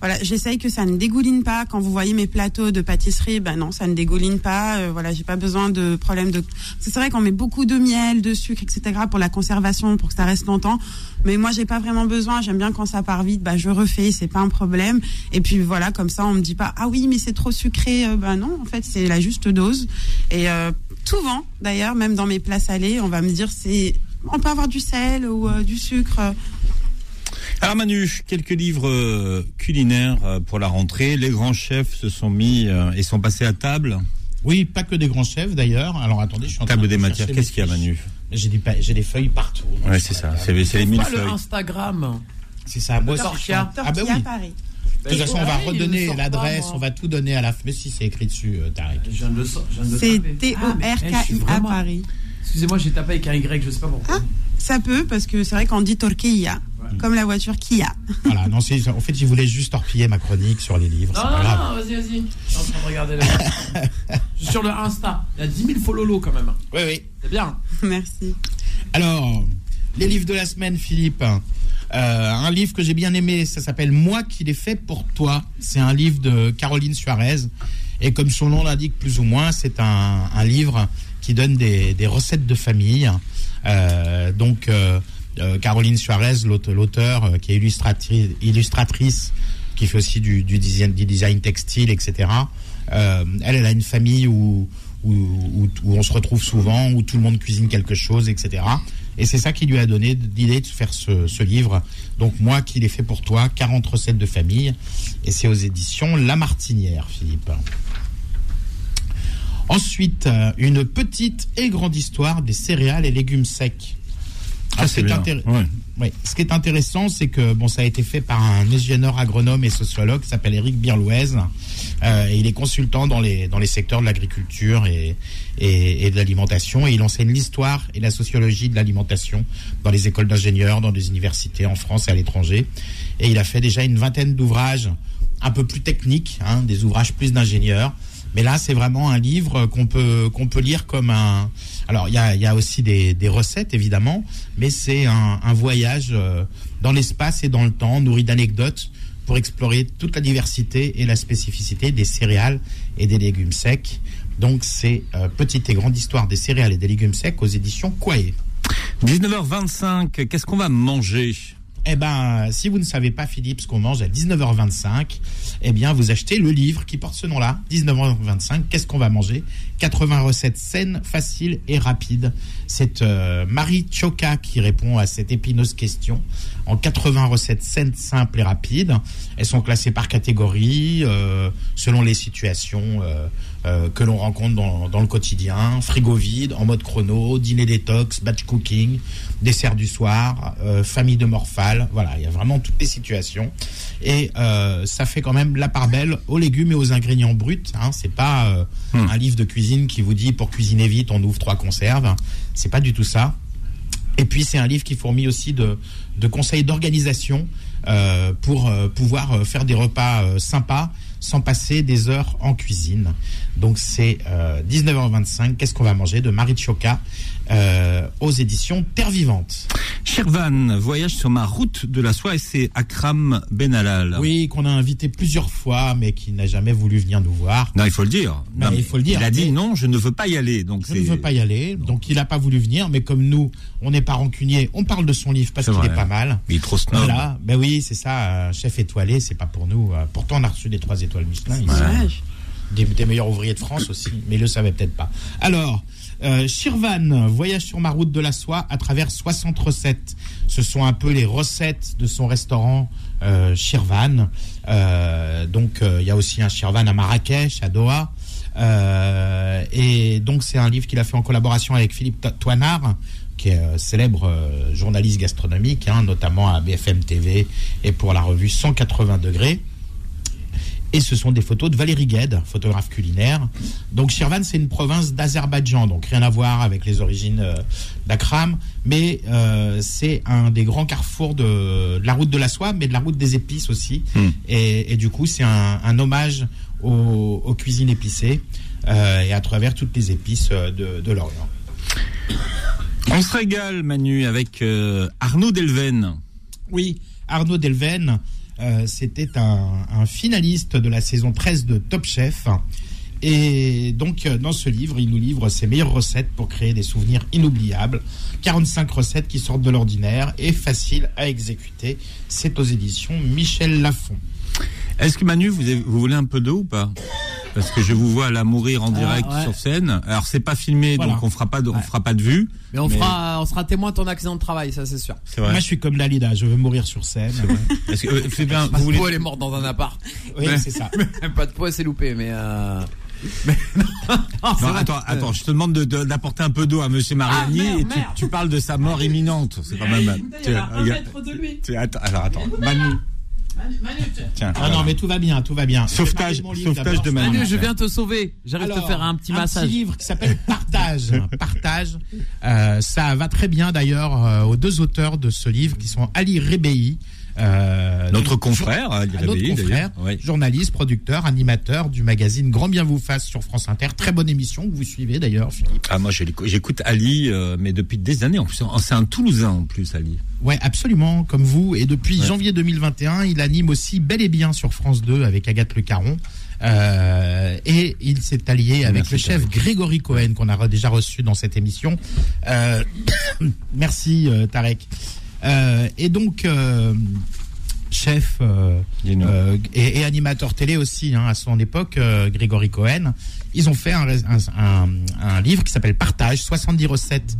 [SPEAKER 6] Voilà, j'essaye que ça ne dégouline pas. Quand vous voyez mes plateaux de pâtisserie, ben non, ça ne dégouline pas. Euh, voilà, j'ai pas besoin de problème de. C'est vrai qu'on met beaucoup de miel, de sucre, etc. pour la conservation, pour que ça reste longtemps. Mais moi, j'ai pas vraiment besoin. J'aime bien quand ça part vite. Bah, je refais, c'est pas un problème. Et puis voilà, comme ça, on me dit pas ah oui, mais c'est trop sucré. Euh, ben non, en fait, c'est la juste dose. Et euh, souvent, d'ailleurs, même dans mes plats salés, on va me dire c'est on peut avoir du sel ou euh, du sucre.
[SPEAKER 2] Alors Manu, quelques livres euh, culinaires euh, pour la rentrée. Les grands chefs se sont mis euh, et sont passés à table.
[SPEAKER 3] oui, pas que des grands chefs d'ailleurs. Alors attendez, je suis en train
[SPEAKER 2] Table
[SPEAKER 3] de
[SPEAKER 2] des matières. Qu'est-ce qu'il y a. Manu
[SPEAKER 3] J'ai des, j'ai des feuilles partout.
[SPEAKER 2] Ouais, c'est ça. C'est c'est les
[SPEAKER 4] Pas
[SPEAKER 2] mille
[SPEAKER 4] le
[SPEAKER 2] feuilles.
[SPEAKER 4] Instagram.
[SPEAKER 3] C'est ça. Moi, en- Ah
[SPEAKER 6] Tortilla
[SPEAKER 3] oui.
[SPEAKER 6] Paris.
[SPEAKER 3] De toute façon, on va redonner
[SPEAKER 4] pas,
[SPEAKER 3] l'adresse, on va tout donner à la. Mais si, c'est écrit dessus,
[SPEAKER 4] le le
[SPEAKER 6] C'est
[SPEAKER 4] eh,
[SPEAKER 6] T-O-R-K-I-A
[SPEAKER 4] vraiment-
[SPEAKER 6] Paris.
[SPEAKER 4] Excusez-moi, j'ai tapé avec un Y, je sais pas pourquoi.
[SPEAKER 6] Ça peut, parce que c'est vrai qu'on dit Torquilla, comme la voiture Kia.
[SPEAKER 3] Voilà, non, c'est, en fait, il voulait juste torpiller ma chronique sur les livres.
[SPEAKER 4] Non, non,
[SPEAKER 3] grave.
[SPEAKER 4] non, vas-y, vas-y. Je suis en train de regarder là. je suis sur le Insta. Il y a 10 000 follow quand même.
[SPEAKER 3] Oui, oui.
[SPEAKER 4] C'est bien.
[SPEAKER 6] Merci.
[SPEAKER 3] Alors, les livres de la semaine, Philippe. Euh, un livre que j'ai bien aimé, ça s'appelle Moi qui l'ai fait pour toi. C'est un livre de Caroline Suarez. Et comme son nom l'indique plus ou moins, c'est un, un livre qui donne des, recettes de famille. Euh, donc, euh, euh, Caroline Suarez, l'aute- l'auteur, qui est illustratrice, illustratrice, qui fait aussi du, design, textile, etc. Elle, a une famille où, où on se retrouve souvent, où tout le monde cuisine quelque chose, etc. Et c'est ça qui lui a donné l'idée de faire ce, ce livre. Donc moi qui l'ai fait pour toi, 40 recettes de famille. Et c'est aux éditions La Martinière, Philippe. Ensuite, euh, une petite et grande histoire des céréales et légumes secs. Alors,
[SPEAKER 2] c'est
[SPEAKER 3] ce, qui est
[SPEAKER 2] bien.
[SPEAKER 3] intér-
[SPEAKER 2] Ouais.
[SPEAKER 3] oui. ce qui est intéressant, c'est que bon, ça a été fait par un ingénieur agronome et sociologue qui s'appelle Éric Birlouez. Euh, il est consultant dans les, dans les secteurs de l'agriculture et, et, et de l'alimentation. Et il enseigne l'histoire et la sociologie de l'alimentation dans les écoles d'ingénieurs, dans des universités en France et à l'étranger. Et il a fait déjà une vingtaine d'ouvrages un peu plus techniques, hein, des ouvrages plus d'ingénieurs. Mais là, c'est vraiment un livre qu'on peut qu'on peut lire comme un. Alors, il y a, y a aussi des, des recettes évidemment, mais c'est un, voyage euh, dans l'espace et dans le temps, nourri d'anecdotes, pour explorer toute la diversité et la spécificité des céréales et des légumes secs. Donc, c'est euh, Petite et grande histoire des céréales et des légumes secs aux éditions Quae.
[SPEAKER 2] 19h25, qu'est-ce qu'on va manger?
[SPEAKER 3] Eh ben, si vous ne savez pas, Philippe, ce qu'on mange à 19h25, eh bien, vous achetez le livre qui porte ce nom-là, 19h25. Qu'est-ce qu'on va manger? 80 recettes saines, faciles et rapides. C'est euh, Marie Choka qui répond à cette épineuse question en 80 recettes saines, simples et rapides. Elles sont classées par catégorie, euh, selon les situations euh, que l'on rencontre dans, dans le quotidien. Frigo vide, en mode chrono, dîner détox, batch cooking, dessert du soir, famille de morphale. Voilà, il y a vraiment toutes les situations. Et ça fait quand même la part belle aux légumes et aux ingrédients bruts. Hein. C'est pas euh, un livre de cuisine qui vous dit pour cuisiner vite, on ouvre trois conserves. C'est pas du tout ça. Et puis c'est un livre qui fourmille aussi de, de conseils d'organisation euh, pour euh, pouvoir euh, faire des repas sympas sans passer des heures en cuisine. Donc c'est euh, 19h25, qu'est-ce qu'on va manger de Marie Choka euh, aux éditions Terre Vivante.
[SPEAKER 2] Shervan, voyage sur ma route de la soie et c'est Akram Benalal.
[SPEAKER 3] Oui, qu'on a invité plusieurs fois, mais qui n'a jamais voulu venir nous voir.
[SPEAKER 2] Non, il faut le dire. Non,
[SPEAKER 3] il faut le dire.
[SPEAKER 2] Il a dit non, je ne veux pas y aller. Donc
[SPEAKER 3] Je ne veux pas y aller, donc il n'a pas voulu venir, mais comme nous, on n'est pas rancunier, on parle de son livre parce qu'il est pas mal.
[SPEAKER 2] Il est trop snob.
[SPEAKER 3] Voilà, ben oui, c'est ça, euh, chef étoilé, c'est pas pour nous. euh, pourtant, on a reçu des trois étoiles Michelin. ici. Des, des meilleurs ouvriers de France aussi, mais ils le savaient peut-être pas. Alors, euh, Shirvan, voyage sur ma route de la soie à travers 60 recettes. Ce sont un peu les recettes de son restaurant euh, Shirvan. Euh, donc, euh, il y a aussi un Shirvan à Marrakech, à Doha. Euh, et donc, c'est un livre qu'il a fait en collaboration avec Philippe To- Toinard, qui est célèbre journaliste gastronomique, hein, notamment à BFM TV et pour la revue 180 degrés. Et ce sont des photos de Valérie Gued, photographe culinaire. Donc Shirvan, c'est une province d'Azerbaïdjan, donc rien à voir avec les origines euh, d'Akram, mais euh, c'est un des grands carrefours de, de la route de la soie, mais de la route des épices aussi.
[SPEAKER 2] Hmm.
[SPEAKER 3] Et, et du coup, c'est un, un hommage aux, aux cuisines épicées euh, et à travers toutes les épices de, de l'Orient.
[SPEAKER 2] On se régale, Manu, avec Arnaud Delven.
[SPEAKER 3] Oui, Arnaud Delven, euh, c'était un, un finaliste de la saison 13 de Top Chef. Et donc, euh, dans ce livre, il nous livre ses meilleures recettes pour créer des souvenirs inoubliables. 45 recettes qui sortent de l'ordinaire et faciles à exécuter. C'est aux éditions Michel Lafon.
[SPEAKER 2] Est-ce que Manu, vous, avez- vous voulez un peu d'eau ou pas? Parce que je vous vois là mourir en direct
[SPEAKER 4] ouais.
[SPEAKER 2] sur scène. Alors c'est pas filmé,
[SPEAKER 3] Voilà.
[SPEAKER 2] donc on fera pas de, on
[SPEAKER 4] Ouais.
[SPEAKER 2] fera pas de vue.
[SPEAKER 4] Mais on
[SPEAKER 2] Mais-
[SPEAKER 4] fera, on sera témoin de ton accident de travail, ça c'est sûr.
[SPEAKER 2] Vrai.
[SPEAKER 3] Moi, je suis comme Dalida, je veux mourir sur scène.
[SPEAKER 2] Est-ce que euh, c'est bien Vous voulez
[SPEAKER 4] elle est morte dans un appart.
[SPEAKER 3] Oui, c'est ça.
[SPEAKER 4] pas de poids, c'est loupé, mais. Euh... mais non, non,
[SPEAKER 2] attends, attends, je te demande de- de- d'apporter un peu d'eau à Monsieur Mariani
[SPEAKER 4] Ah, merde,
[SPEAKER 2] et tu,
[SPEAKER 4] merde.
[SPEAKER 2] tu parles de sa mort imminente. C'est quand même. Tiens, regarde.
[SPEAKER 6] de lui.
[SPEAKER 2] Tiens, attends, alors attends, Manu. Tiens,
[SPEAKER 3] Ah non, mais tout va bien, tout va bien.
[SPEAKER 2] Sauvetage- sauvetage de Manu.
[SPEAKER 4] Manu, je viens te sauver. J'arrive te faire un petit
[SPEAKER 3] Un
[SPEAKER 4] massage.
[SPEAKER 3] petit livre qui s'appelle Partage. Partage. Euh, ça va très bien d'ailleurs euh, aux deux auteurs de ce livre qui sont Ali Rebei. Euh,
[SPEAKER 2] Notre
[SPEAKER 3] donc,
[SPEAKER 2] confrère, Rebei,
[SPEAKER 3] confrère.
[SPEAKER 2] Ouais.
[SPEAKER 3] journaliste, producteur, animateur du magazine Grand Bien vous fasse sur France Inter. Très bonne émission que vous suivez d'ailleurs, Philippe.
[SPEAKER 2] Ah moi j'écoute Ali, euh, mais depuis des années en plus. C'est un Toulousain en plus, Ali.
[SPEAKER 3] Ouais, absolument, comme vous. Et depuis
[SPEAKER 2] Ouais.
[SPEAKER 3] janvier 2021, il anime aussi Bel et Bien sur France 2 avec Agathe Le Caron. Euh, et il s'est allié avec
[SPEAKER 2] Merci,
[SPEAKER 3] le chef. Grégory Cohen qu'on a déjà reçu dans cette émission. Euh, merci euh, Tarek. Euh, et donc euh, chef euh, et, et animateur télé aussi hein, à son époque, Grégory Cohen. Ils ont fait un, rais- un, un- un livre qui s'appelle Partage, 70 recettes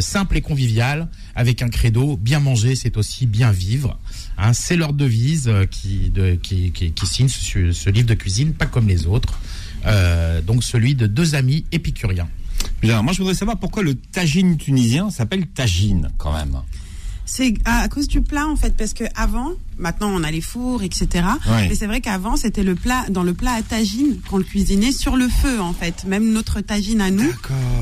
[SPEAKER 3] simples et conviviales, avec un credo, bien manger, c'est aussi bien vivre. Hein, c'est leur devise qui, de, qui, qui, qui signe ce, ce livre de cuisine, pas comme les autres. Euh, donc celui de deux amis épicuriens.
[SPEAKER 2] Bien, moi je voudrais savoir pourquoi le tagine tunisien s'appelle tagine quand même.
[SPEAKER 6] C'est à cause du plat en fait, parce que avant, maintenant on a les fours, etc.
[SPEAKER 2] Ouais.
[SPEAKER 6] Mais c'est vrai qu'avant c'était le plat, dans le plat à tagine qu'on le cuisinait sur le feu en fait. Même notre tagine à nous,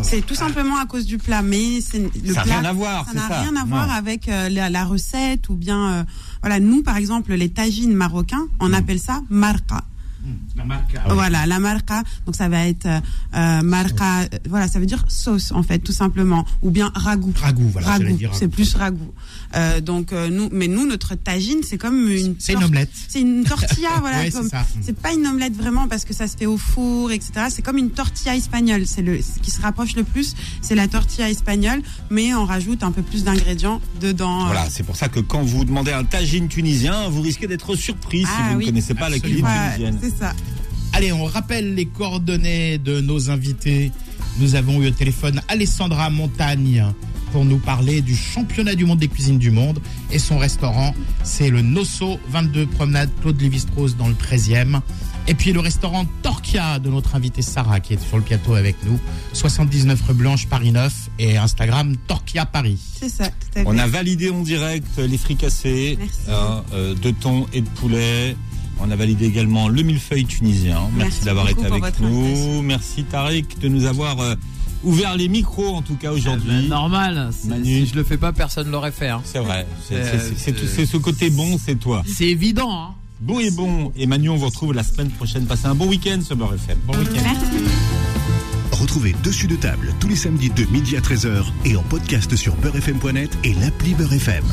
[SPEAKER 6] c'est tout simplement à cause du plat. Mais c'est le
[SPEAKER 2] Ça n'a
[SPEAKER 6] plat,
[SPEAKER 2] rien à voir,
[SPEAKER 6] ça n'a rien à voir avec euh, la, la recette ou bien euh, voilà. Nous par exemple les tagines marocains, on
[SPEAKER 2] Mm.
[SPEAKER 6] appelle ça marqa.
[SPEAKER 3] La marque. ah
[SPEAKER 6] Voilà, la marca. Donc ça va être euh, euh, marca. euh, Voilà, ça veut dire sauce en fait, tout simplement, ou bien ragoût.
[SPEAKER 3] Ragoût, voilà,
[SPEAKER 6] Ragoût, c'est plus ragoût. Euh, donc euh, nous, mais nous notre tagine, c'est comme une.
[SPEAKER 3] C'est une omelette.
[SPEAKER 6] C'est une tortilla, voilà.
[SPEAKER 3] Ouais, c'est
[SPEAKER 6] comme-
[SPEAKER 3] ça.
[SPEAKER 6] c'est pas une omelette vraiment parce que ça se fait au four, etc. C'est comme une tortilla espagnole. C'est le ce qui se rapproche le plus, c'est la tortilla espagnole, mais on rajoute un peu plus d'ingrédients dedans.
[SPEAKER 2] Voilà, c'est pour ça que quand vous demandez un tagine tunisien, vous risquez d'être surpris si
[SPEAKER 6] Ah
[SPEAKER 2] vous
[SPEAKER 6] oui.
[SPEAKER 2] ne connaissez pas la cuisine tunisienne.
[SPEAKER 6] C'est ça.
[SPEAKER 3] Allez, on rappelle les coordonnées de nos invités. Nous avons eu au téléphone Alessandra Montagne pour nous parler du championnat du monde des cuisines du monde. Et son restaurant, c'est le Nosso 22 Promenade Claude Lévi-Strauss dans le 13e. Et puis le restaurant Torquia de notre invité Sarah qui est sur le plateau avec nous. 79 rue Blanche, Paris 9 et Instagram Torquia Paris.
[SPEAKER 6] C'est ça, tout à fait.
[SPEAKER 2] On a validé en direct les fricassés
[SPEAKER 6] Merci.
[SPEAKER 2] hein, euh, de thon et de poulet. On a validé également le millefeuille tunisien. Merci,
[SPEAKER 6] Merci
[SPEAKER 2] d'avoir été avec nous.
[SPEAKER 6] invitation.
[SPEAKER 2] Merci Tariq de nous avoir euh, ouvert les micros en tout cas
[SPEAKER 4] Mais
[SPEAKER 2] aujourd'hui.
[SPEAKER 4] normal. Si je le fais pas, personne l'aurait fait. hein.
[SPEAKER 2] C'est vrai. C'est-
[SPEAKER 4] Euh,
[SPEAKER 2] c'est- ce côté bon, c'est toi.
[SPEAKER 4] C'est évident. Hein.
[SPEAKER 2] Beau et bon. Et Manu, on vous retrouve la semaine prochaine. Passez un bon week-end sur Beurre FM.
[SPEAKER 3] Bon week-end.
[SPEAKER 1] Retrouvez Dessus de table tous les samedis de midi à 13h et en podcast sur beurrefm.net et l'appli Beurre FM.